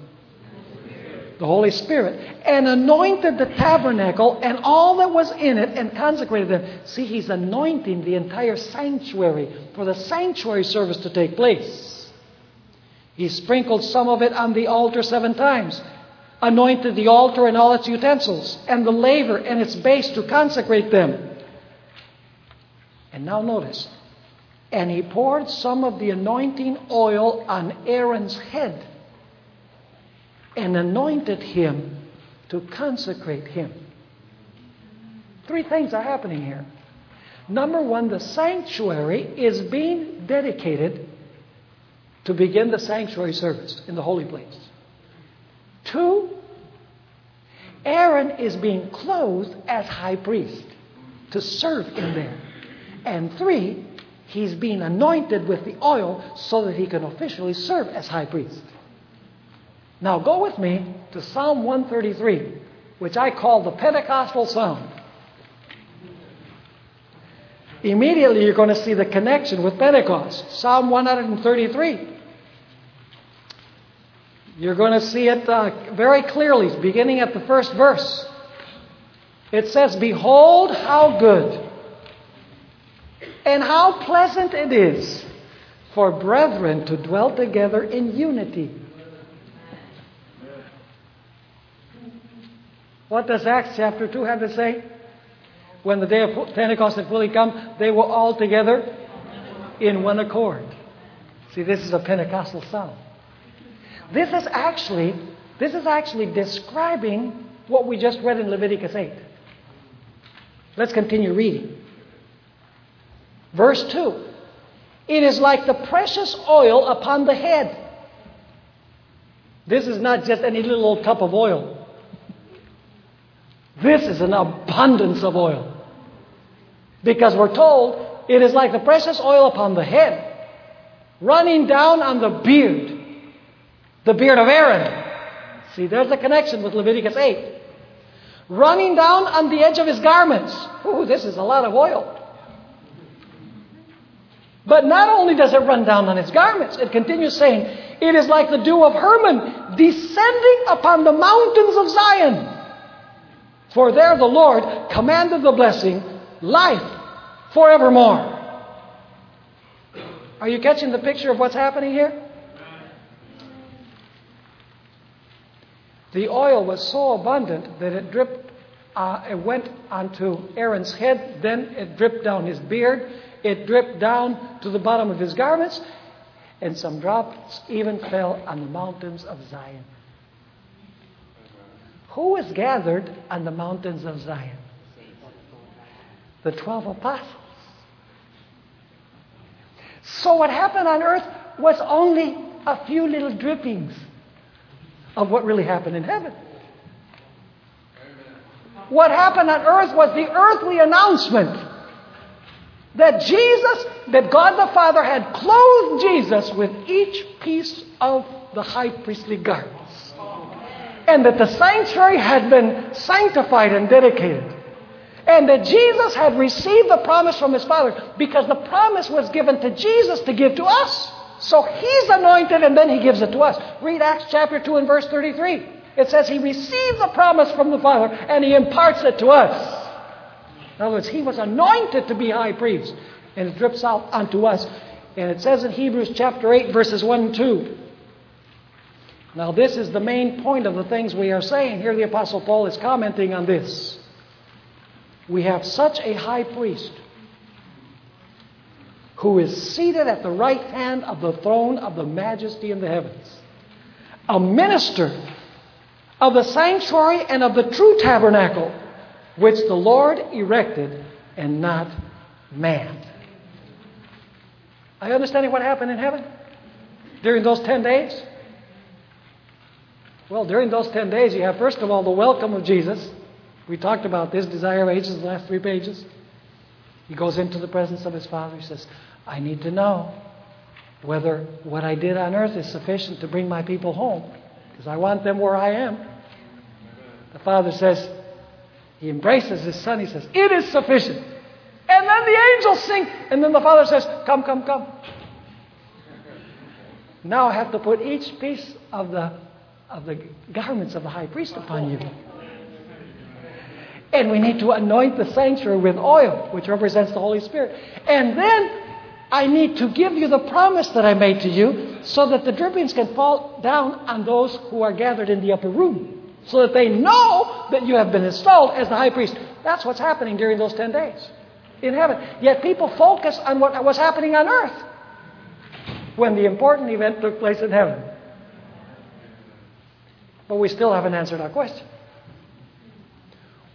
The Holy Spirit. And anointed the tabernacle and all that was in it and consecrated them. See, he's anointing the entire sanctuary for the sanctuary service to take place. He sprinkled some of it on the altar seven times, anointed the altar and all its utensils, and the laver and its base to consecrate them. And now notice, and he poured some of the anointing oil on Aaron's head and anointed him to consecrate him. Three things are happening here. Number one, the sanctuary is being dedicated to begin the sanctuary service in the holy place. Two, Aaron is being clothed as high priest to serve in there. And three, he's being anointed with the oil so that he can officially serve as high priest. Now go with me to Psalm 133, which I call the Pentecostal Psalm. Immediately you're going to see the connection with Pentecost. Psalm 133. You're going to see it uh, very clearly, beginning at the first verse. It says, Behold, how good and how pleasant it is for brethren to dwell together in unity. What does Acts chapter 2 have to say? When the day of Pentecost had fully come, they were all together in one accord. See, this is a Pentecostal psalm. This is actually this is actually describing what we just read in Leviticus 8. Let's continue reading. Verse 2. It is like the precious oil upon the head. This is not just any little old cup of oil. This is an abundance of oil. Because we're told it is like the precious oil upon the head, running down on the beard, the beard of Aaron. See, there's a connection with Leviticus 8. Running down on the edge of his garments. Ooh, this is a lot of oil. But not only does it run down on his garments, it continues saying, it is like the dew of Hermon descending upon the mountains of Zion. For there the Lord commanded the blessing, life forevermore. Are you catching the picture of what's happening here? The oil was so abundant that it dripped, uh, it went onto Aaron's head, then it dripped down his beard, it dripped down to the bottom of his garments, and some drops even fell on the mountains of Zion. Who was gathered on the mountains of Zion? The 12 apostles. So what happened on earth was only a few little drippings of what really happened in heaven. What happened on earth was the earthly announcement that Jesus, that God the Father had clothed Jesus with each piece of the high priestly garments. And that the sanctuary had been sanctified and dedicated. And that Jesus had received the promise from his Father because the promise was given to Jesus to give to us. So he's anointed and then he gives it to us. Read Acts chapter 2 and verse 33. It says he received the promise from the Father and he imparts it to us. In other words, he was anointed to be high priest, and it drips out onto us. And it says in Hebrews chapter 8, verses 1 and 2. Now, this is the main point of the things we are saying. Here, the Apostle Paul is commenting on this. We have such a high priest who is seated at the right hand of the throne of the majesty in the heavens, a minister of the sanctuary and of the true tabernacle, which the Lord erected and not man. Are you understanding what happened in heaven during those 10 days? Well, during those 10 days, you have, first of all, the welcome of Jesus. We talked about this, desire of ages, the last three pages. He goes into the presence of his Father. He says, I need to know whether what I did on earth is sufficient to bring my people home, because I want them where I am. The Father says, He embraces His Son. He says, It is sufficient. And then the angels sing, and then the Father says, Come, come, come. Now I have to put each piece of the, of the garments of the high priest upon you. And we need to anoint the sanctuary with oil, which represents the Holy Spirit. And then I need to give you the promise that I made to you so that the drippings can fall down on those who are gathered in the upper room, so that they know that you have been installed as the high priest. That's what's happening during those 10 days in heaven. Yet people focus on what was happening on earth when the important event took place in heaven. But we still haven't answered our question.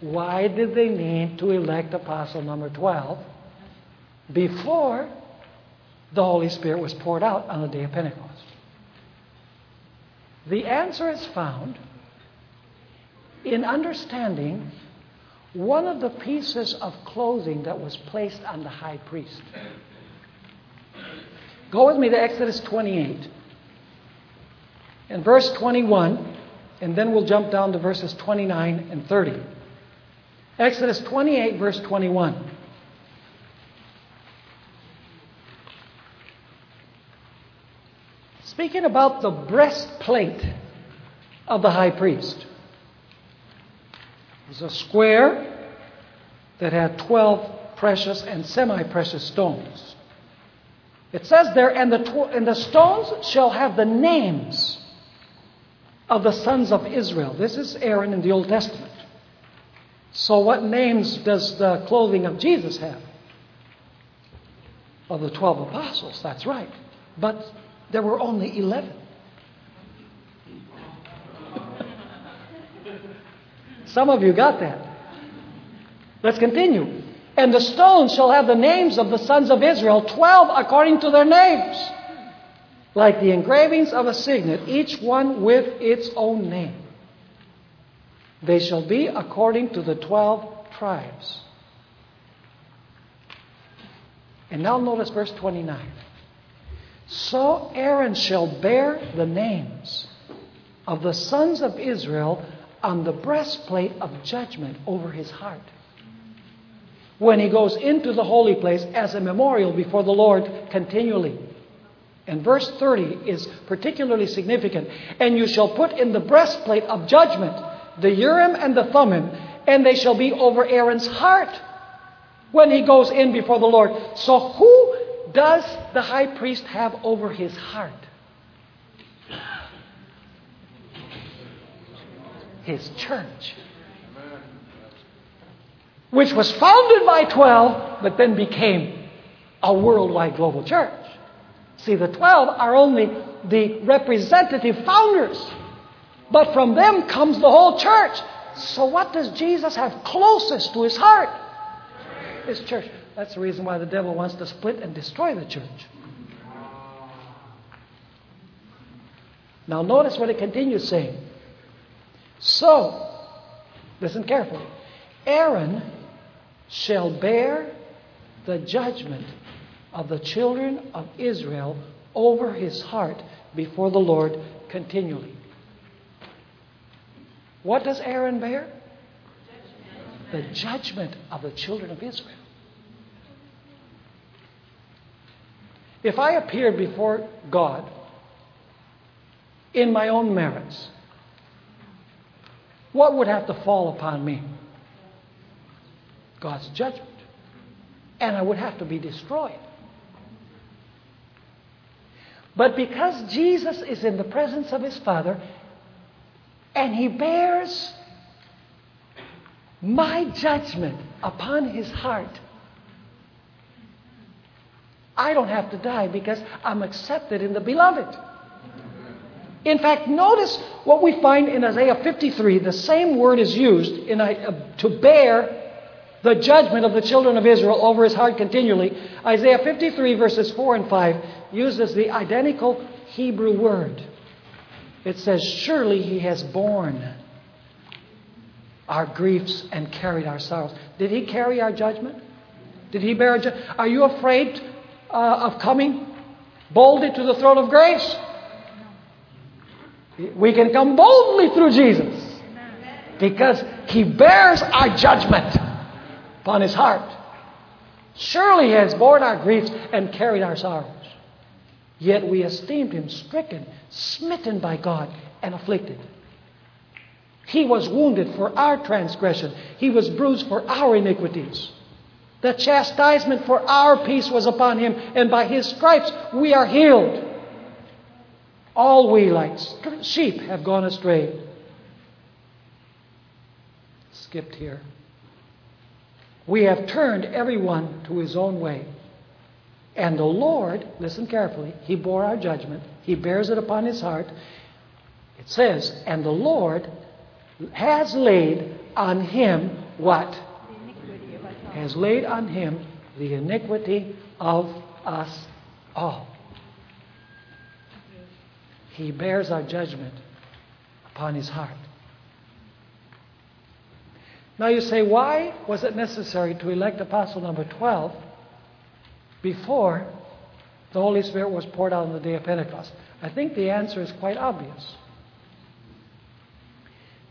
Why did they need to elect apostle number 12 before the Holy Spirit was poured out on the day of Pentecost? The answer is found in understanding one of the pieces of clothing that was placed on the high priest. Go with me to Exodus 28 In verse 21, and then we'll jump down to verses 29 and 30. Exodus 28, verse 21. Speaking about the breastplate of the high priest, it was a square that had 12 precious and semi precious stones. It says there, and the, tw- and the stones shall have the names of the sons of Israel. This is Aaron in the Old Testament. So, what names does the clothing of Jesus have? Of the 12 apostles, that's right. But there were only 11. [LAUGHS] Some of you got that. Let's continue. And the stones shall have the names of the sons of Israel, 12 according to their names, like the engravings of a signet, each one with its own name. They shall be according to the 12 tribes. And now notice verse 29. So Aaron shall bear the names of the sons of Israel on the breastplate of judgment over his heart. When he goes into the holy place as a memorial before the Lord continually. And verse 30 is particularly significant. And you shall put in the breastplate of judgment the Urim and the Thummim, and they shall be over Aaron's heart when he goes in before the Lord. So, who does the high priest have over his heart? His church. Which was founded by 12, but then became a worldwide global church. See, the 12 are only the representative founders, but from them comes the whole church. So, what does Jesus have closest to his heart? His church. That's the reason why the devil wants to split and destroy the church. Now, notice what it continues saying. So, listen carefully. Aaron shall bear the judgment of the children of Israel over his heart before the Lord continually. What does Aaron bear? The judgment of the children of Israel. If I appeared before God in my own merits, what would have to fall upon me? God's judgment. And I would have to be destroyed. But because Jesus is in the presence of his Father and he bears my judgment upon his heart, I don't have to die because I'm accepted in the beloved. In fact, notice what we find in Isaiah 53. The same word is used in, uh, to bear the judgment of the children of Israel over his heart continually. Isaiah 53, verses 4 and 5, uses the identical Hebrew word. It says, Surely he has borne our griefs and carried our sorrows. Did he carry our judgment? Did he bear judgment? Are you afraid uh, of coming boldly to the throne of grace? We can come boldly through Jesus because he bears our judgment upon his heart. Surely he has borne our griefs and carried our sorrows. Yet we esteemed him stricken, smitten by God, and afflicted. He was wounded for our transgression, he was bruised for our iniquities. The chastisement for our peace was upon him, and by his stripes we are healed. All we, like sheep, have gone astray. Skipped here. We have turned everyone to his own way. And the Lord, listen carefully, he bore our judgment, he bears it upon his heart. It says, and the Lord has laid on him what? Has laid on him the iniquity of us all. He bears our judgment upon his heart. Now you say, why was it necessary to elect apostle number 12 before the Holy Spirit was poured out on the day of Pentecost? I think the answer is quite obvious.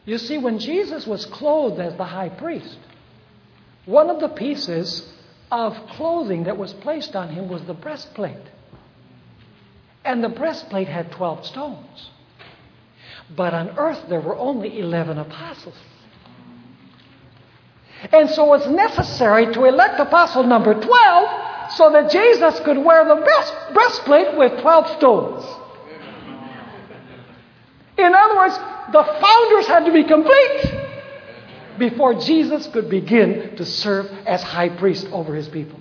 You see, when Jesus was clothed as the high priest, one of the pieces of clothing that was placed on him was the breastplate. And the breastplate had 12 stones. But on earth, there were only 11 apostles. And so it's necessary to elect apostle number 12 so that Jesus could wear the best breastplate with 12 stones. In other words, the founders had to be complete before Jesus could begin to serve as high priest over his people.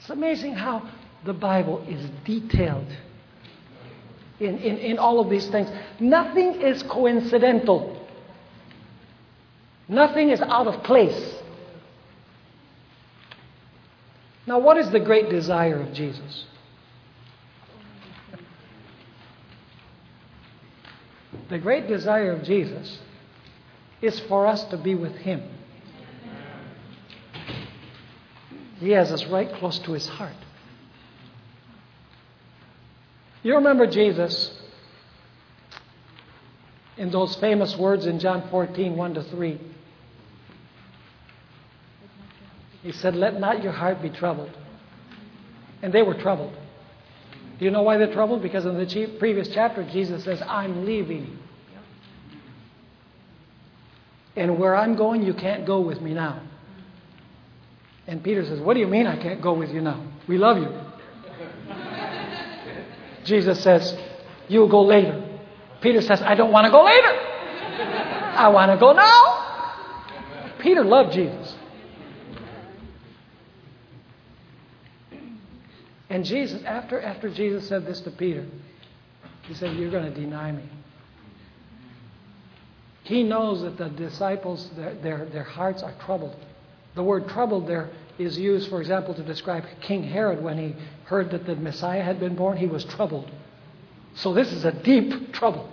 It's amazing how the Bible is detailed in, in, in all of these things. Nothing is coincidental, nothing is out of place. Now, what is the great desire of Jesus? The great desire of Jesus is for us to be with Him. He has us right close to His heart. You remember Jesus in those famous words in John 14, 1 to 3. He said, Let not your heart be troubled. And they were troubled. Do you know why they're troubled? Because in the previous chapter, Jesus says, I'm leaving. And where I'm going, you can't go with me now. And Peter says, What do you mean I can't go with you now? We love you. [LAUGHS] Jesus says, You'll go later. Peter says, I don't want to go later. I want to go now. Peter loved Jesus. And Jesus, after, after Jesus said this to Peter, he said, You're going to deny me. He knows that the disciples, their, their, their hearts are troubled. The word troubled there is used, for example, to describe King Herod when he heard that the Messiah had been born, he was troubled. So this is a deep trouble.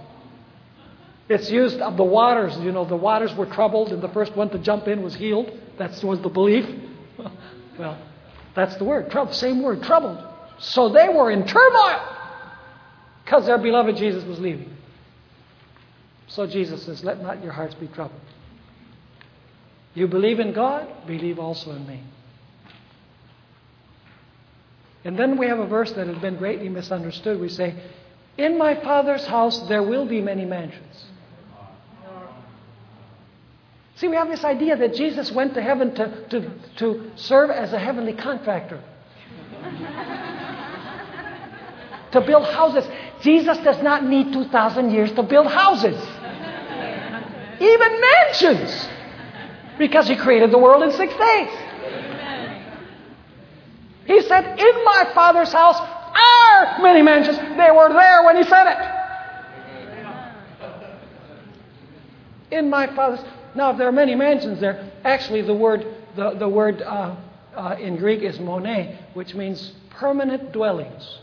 It's used of the waters. You know, the waters were troubled, and the first one to jump in was healed. That was the belief. [LAUGHS] well, that's the word. Trouble, same word, troubled. So they were in turmoil because their beloved Jesus was leaving. So Jesus says, Let not your hearts be troubled. You believe in God, believe also in me. And then we have a verse that has been greatly misunderstood. We say, In my Father's house there will be many mansions. See, we have this idea that Jesus went to heaven to, to, to serve as a heavenly contractor, to build houses. Jesus does not need 2,000 years to build houses, even mansions, because he created the world in six days. He said, In my Father's house are many mansions. They were there when he said it. In my Father's now, if there are many mansions there, actually the word the, the word uh, uh, in Greek is mone, which means permanent dwellings.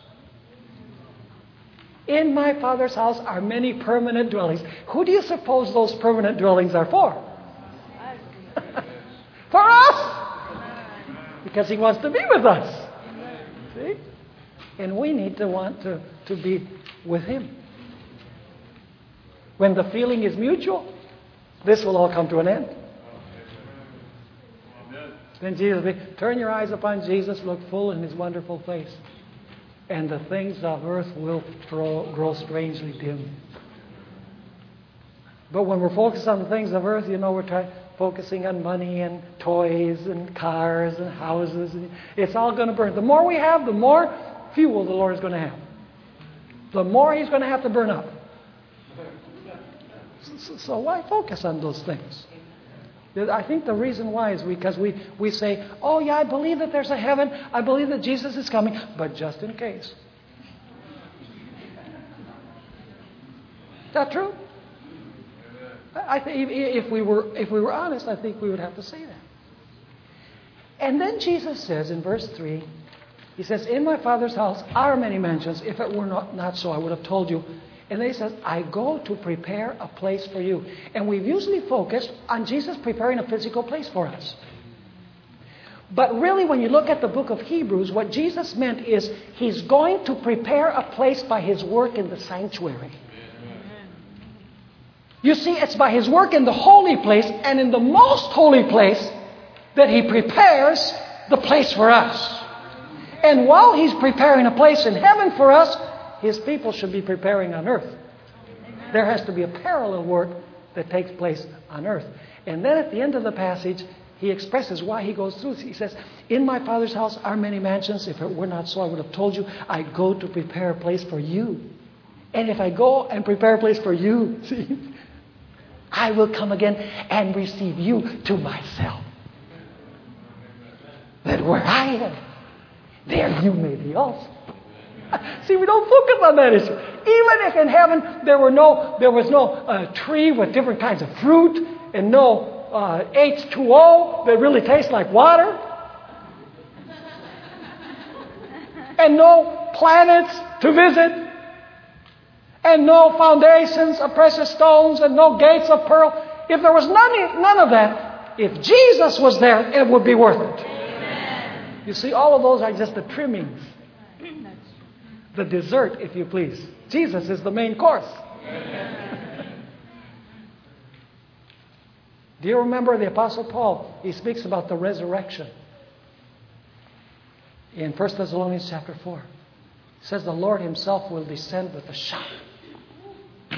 In my Father's house are many permanent dwellings. Who do you suppose those permanent dwellings are for? [LAUGHS] for us! Because He wants to be with us. See? And we need to want to, to be with Him. When the feeling is mutual, this will all come to an end. Then Jesus, turn your eyes upon Jesus, look full in his wonderful face, and the things of earth will grow, grow strangely dim. But when we're focused on the things of earth, you know, we're focusing on money and toys and cars and houses. And it's all going to burn. The more we have, the more fuel the Lord is going to have. The more He's going to have to burn up. So why focus on those things? I think the reason why is because we, we say, oh, yeah, I believe that there's a heaven. I believe that Jesus is coming, but just in case. Is that true? I think if we were if we were honest, I think we would have to say that. And then Jesus says in verse three, he says, "In my Father's house are many mansions. If it were not, not so, I would have told you. And then he says, I go to prepare a place for you. And we've usually focused on Jesus preparing a physical place for us. But really, when you look at the book of Hebrews, what Jesus meant is he's going to prepare a place by his work in the sanctuary. You see, it's by his work in the holy place and in the most holy place that he prepares the place for us. And while he's preparing a place in heaven for us, his people should be preparing on earth. There has to be a parallel work that takes place on earth. And then at the end of the passage, he expresses why he goes through. He says, In my Father's house are many mansions. If it were not so, I would have told you, I go to prepare a place for you. And if I go and prepare a place for you, [LAUGHS] see, I will come again and receive you to myself. That where I am, there you may be also. [LAUGHS] See, we don't focus on that issue. Even if in heaven there were no, there was no uh, tree with different kinds of fruit and no uh, H2O that really tastes like water, [LAUGHS] and no planets to visit, and no foundations of precious stones, and no gates of pearl. If there was none, none of that, if Jesus was there, it would be worth it. Amen. You see, all of those are just the trimmings the dessert, if you please. Jesus is the main course. Do you remember the Apostle Paul? He speaks about the resurrection in 1 Thessalonians chapter 4. He says, The Lord Himself will descend with a shout,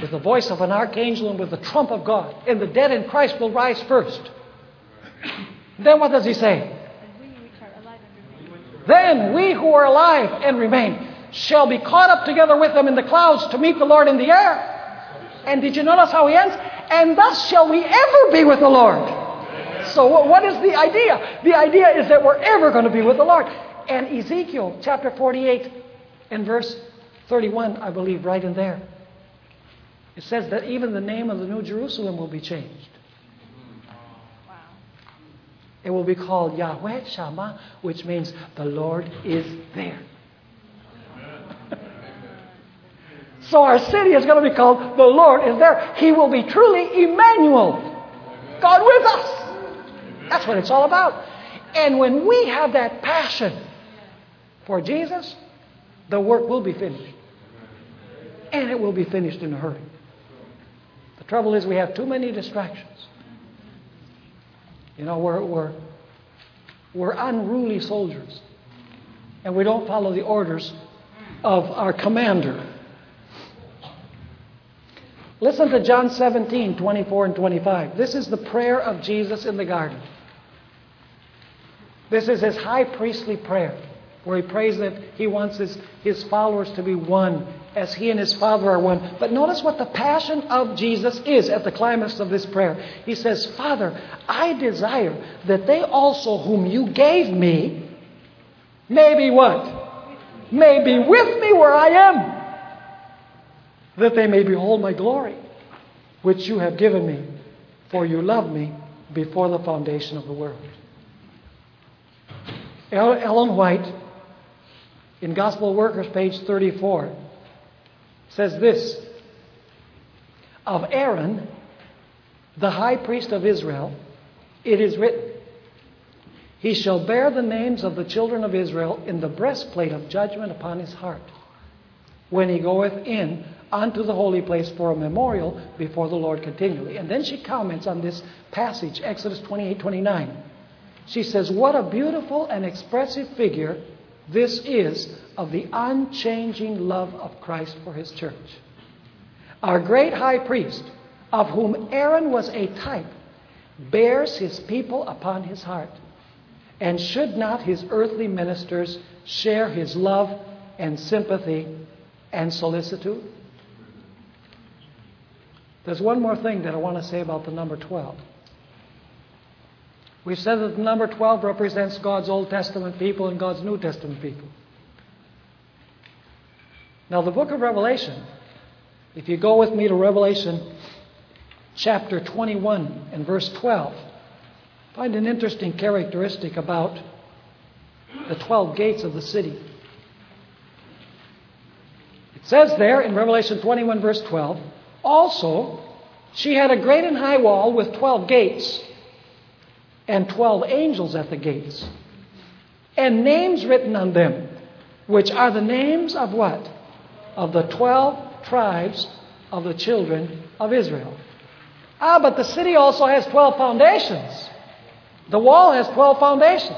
with the voice of an archangel, and with the trump of God, and the dead in Christ will rise first. then what does He say? Then we who are alive and remain shall be caught up together with them in the clouds to meet the Lord in the air. And did you notice how he ends? And thus shall we ever be with the Lord. So, what is the idea? The idea is that we're ever going to be with the Lord. And Ezekiel chapter 48 and verse 31, I believe, right in there, it says that even the name of the New Jerusalem will be changed. It will be called Yahweh Shammah, which means the Lord is there. So our city is going to be called The Lord is There. He will be truly Emmanuel, God with us. That's what it's all about. And when we have that passion for Jesus, the work will be finished. And it will be finished in a hurry. The trouble is, we have too many distractions. You know, we're, we're, we're unruly soldiers. And we don't follow the orders of our commander. Listen to John 17, 24 and 25. This is the prayer of Jesus in the garden. This is his high priestly prayer, where he prays that he wants his, his followers to be one as he and his Father are one. But notice what the passion of Jesus is at the climax of this prayer. He says, Father, I desire that they also, whom you gave me, may be what? May be with me where I am that they may behold my glory, which you have given me, for you loved me before the foundation of the world. Ellen White, in Gospel Workers, page 34, says this Of Aaron, the high priest of Israel, it is written, He shall bear the names of the children of Israel in the breastplate of judgment upon his heart, when he goeth in unto the holy place for a memorial before the Lord continually. And then she comments on this passage, Exodus 28 29. She says, What a beautiful and expressive figure this is of the unchanging love of Christ for his church. Our great high priest, of whom Aaron was a type, bears his people upon his heart. And should not his earthly ministers share his love and sympathy and solicitude? There's one more thing that I want to say about the number 12. We've said that the number 12 represents God's Old Testament people and God's New Testament people. Now, the book of Revelation, if you go with me to Revelation chapter 21 and verse 12, find an interesting characteristic about the 12 gates of the city. It says there in Revelation 21, verse 12, also, she had a great and high wall with 12 gates and 12 angels at the gates, and names written on them, which are the names of what? Of the 12 tribes of the children of Israel. Ah, but the city also has 12 foundations. The wall has 12 foundations.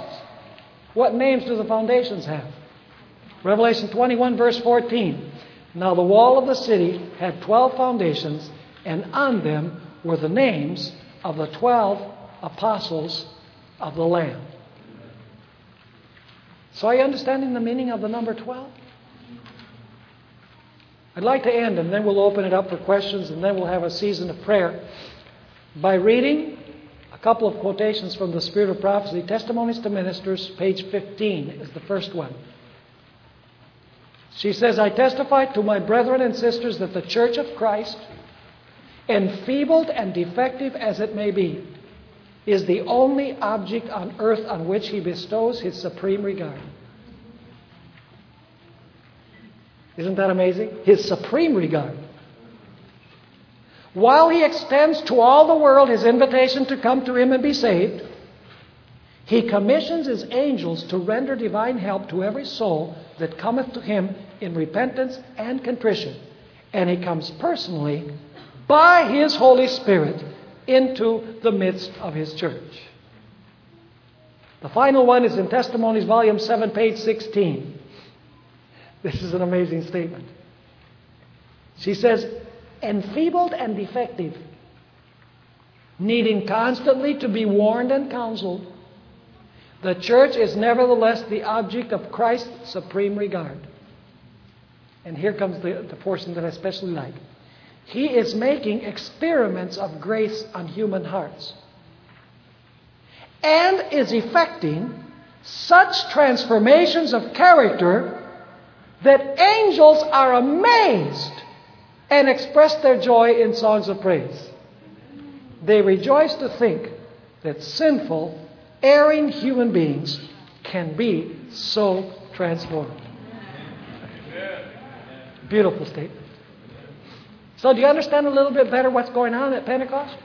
What names do the foundations have? Revelation 21, verse 14. Now the wall of the city had 12 foundations, and on them were the names of the 12 apostles of the Lamb. So are you understanding the meaning of the number 12? I'd like to end, and then we'll open it up for questions, and then we'll have a season of prayer by reading a couple of quotations from the Spirit of Prophecy. Testimonies to Ministers, page 15 is the first one. She says, I testify to my brethren and sisters that the Church of Christ, enfeebled and defective as it may be, is the only object on earth on which he bestows his supreme regard. Isn't that amazing? His supreme regard. While he extends to all the world his invitation to come to him and be saved, he commissions his angels to render divine help to every soul that cometh to him in repentance and contrition. And he comes personally by his Holy Spirit into the midst of his church. The final one is in Testimonies, Volume 7, page 16. This is an amazing statement. She says, enfeebled and defective, needing constantly to be warned and counseled, the church is nevertheless the object of Christ's supreme regard. And here comes the, the portion that I especially like. He is making experiments of grace on human hearts and is effecting such transformations of character that angels are amazed and express their joy in songs of praise. They rejoice to think that sinful erring human beings can be so transformed. Beautiful statement. So, do you understand a little bit better what's going on at Pentecost?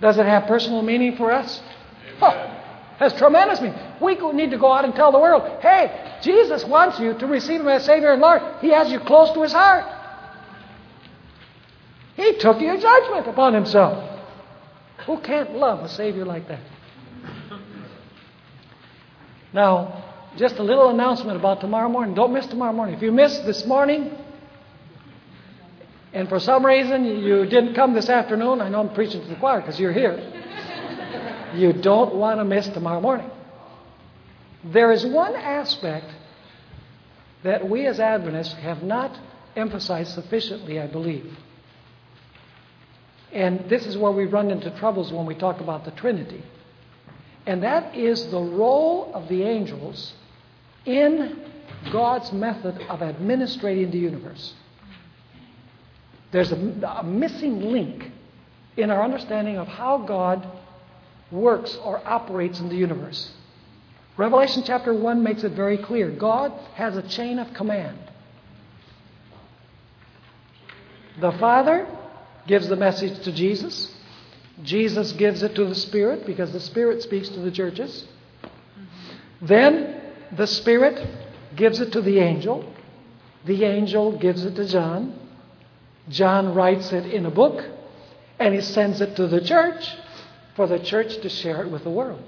Does it have personal meaning for us? Oh, has tremendous meaning. We need to go out and tell the world hey, Jesus wants you to receive Him as Savior and Lord. He has you close to His heart. He took your judgment upon Himself. Who can't love a Savior like that? Now, just a little announcement about tomorrow morning. Don't miss tomorrow morning. If you miss this morning, and for some reason you didn't come this afternoon, I know I'm preaching to the choir because you're here. You don't want to miss tomorrow morning. There is one aspect that we as Adventists have not emphasized sufficiently, I believe. And this is where we run into troubles when we talk about the Trinity. And that is the role of the angels in God's method of administrating the universe. There's a, a, missing link in our understanding of how God works or operates in the universe. Revelation chapter 1 makes it very clear God has a chain of command. The Father gives the message to Jesus. Jesus gives it to the Spirit because the Spirit speaks to the churches. Then the Spirit gives it to the angel. The angel gives it to John. John writes it in a book and he sends it to the church for the church to share it with the world.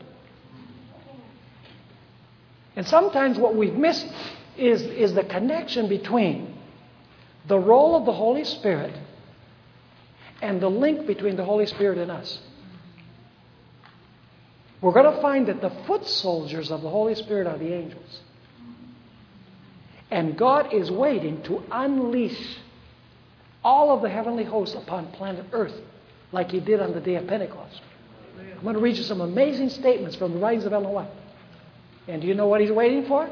And sometimes what we've missed is, is the connection between the role of the Holy Spirit and the link between the Holy Spirit and us. We're going to find that the foot soldiers of the Holy Spirit are the angels. And God is waiting to unleash all of the heavenly hosts upon planet Earth, like He did on the day of Pentecost. I'm going to read you some amazing statements from the writings of Ellen White. And do you know what He's waiting for?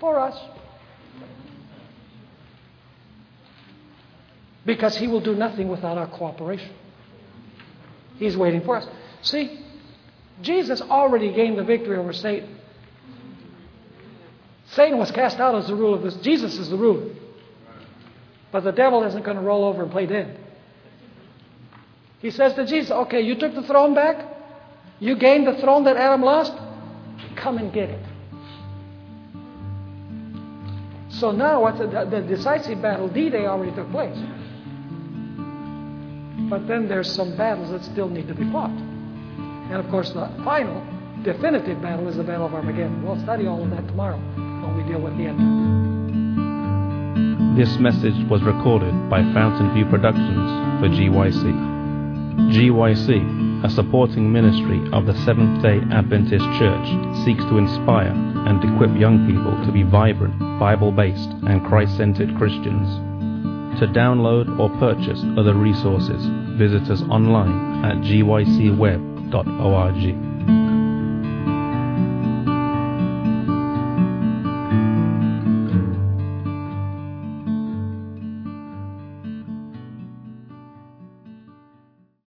For us. Because He will do nothing without our cooperation. He's waiting for us. See, Jesus already gained the victory over Satan. Satan was cast out as the ruler of this. Jesus is the ruler. But the devil isn't going to roll over and play dead. He says to Jesus, Okay, you took the throne back. You gained the throne that Adam lost. Come and get it. So now, what's the, the decisive battle, D Day, already took place. But then there's some battles that still need to be fought. And of course, the final, definitive battle is the Battle of Armageddon. We'll study all of that tomorrow when we deal with the end. This message was recorded by Fountain View Productions for GYC. GYC, a supporting ministry of the Seventh day Adventist Church, seeks to inspire and equip young people to be vibrant, Bible based, and Christ centered Christians. To download or purchase other resources, visit us online at gycweb.org.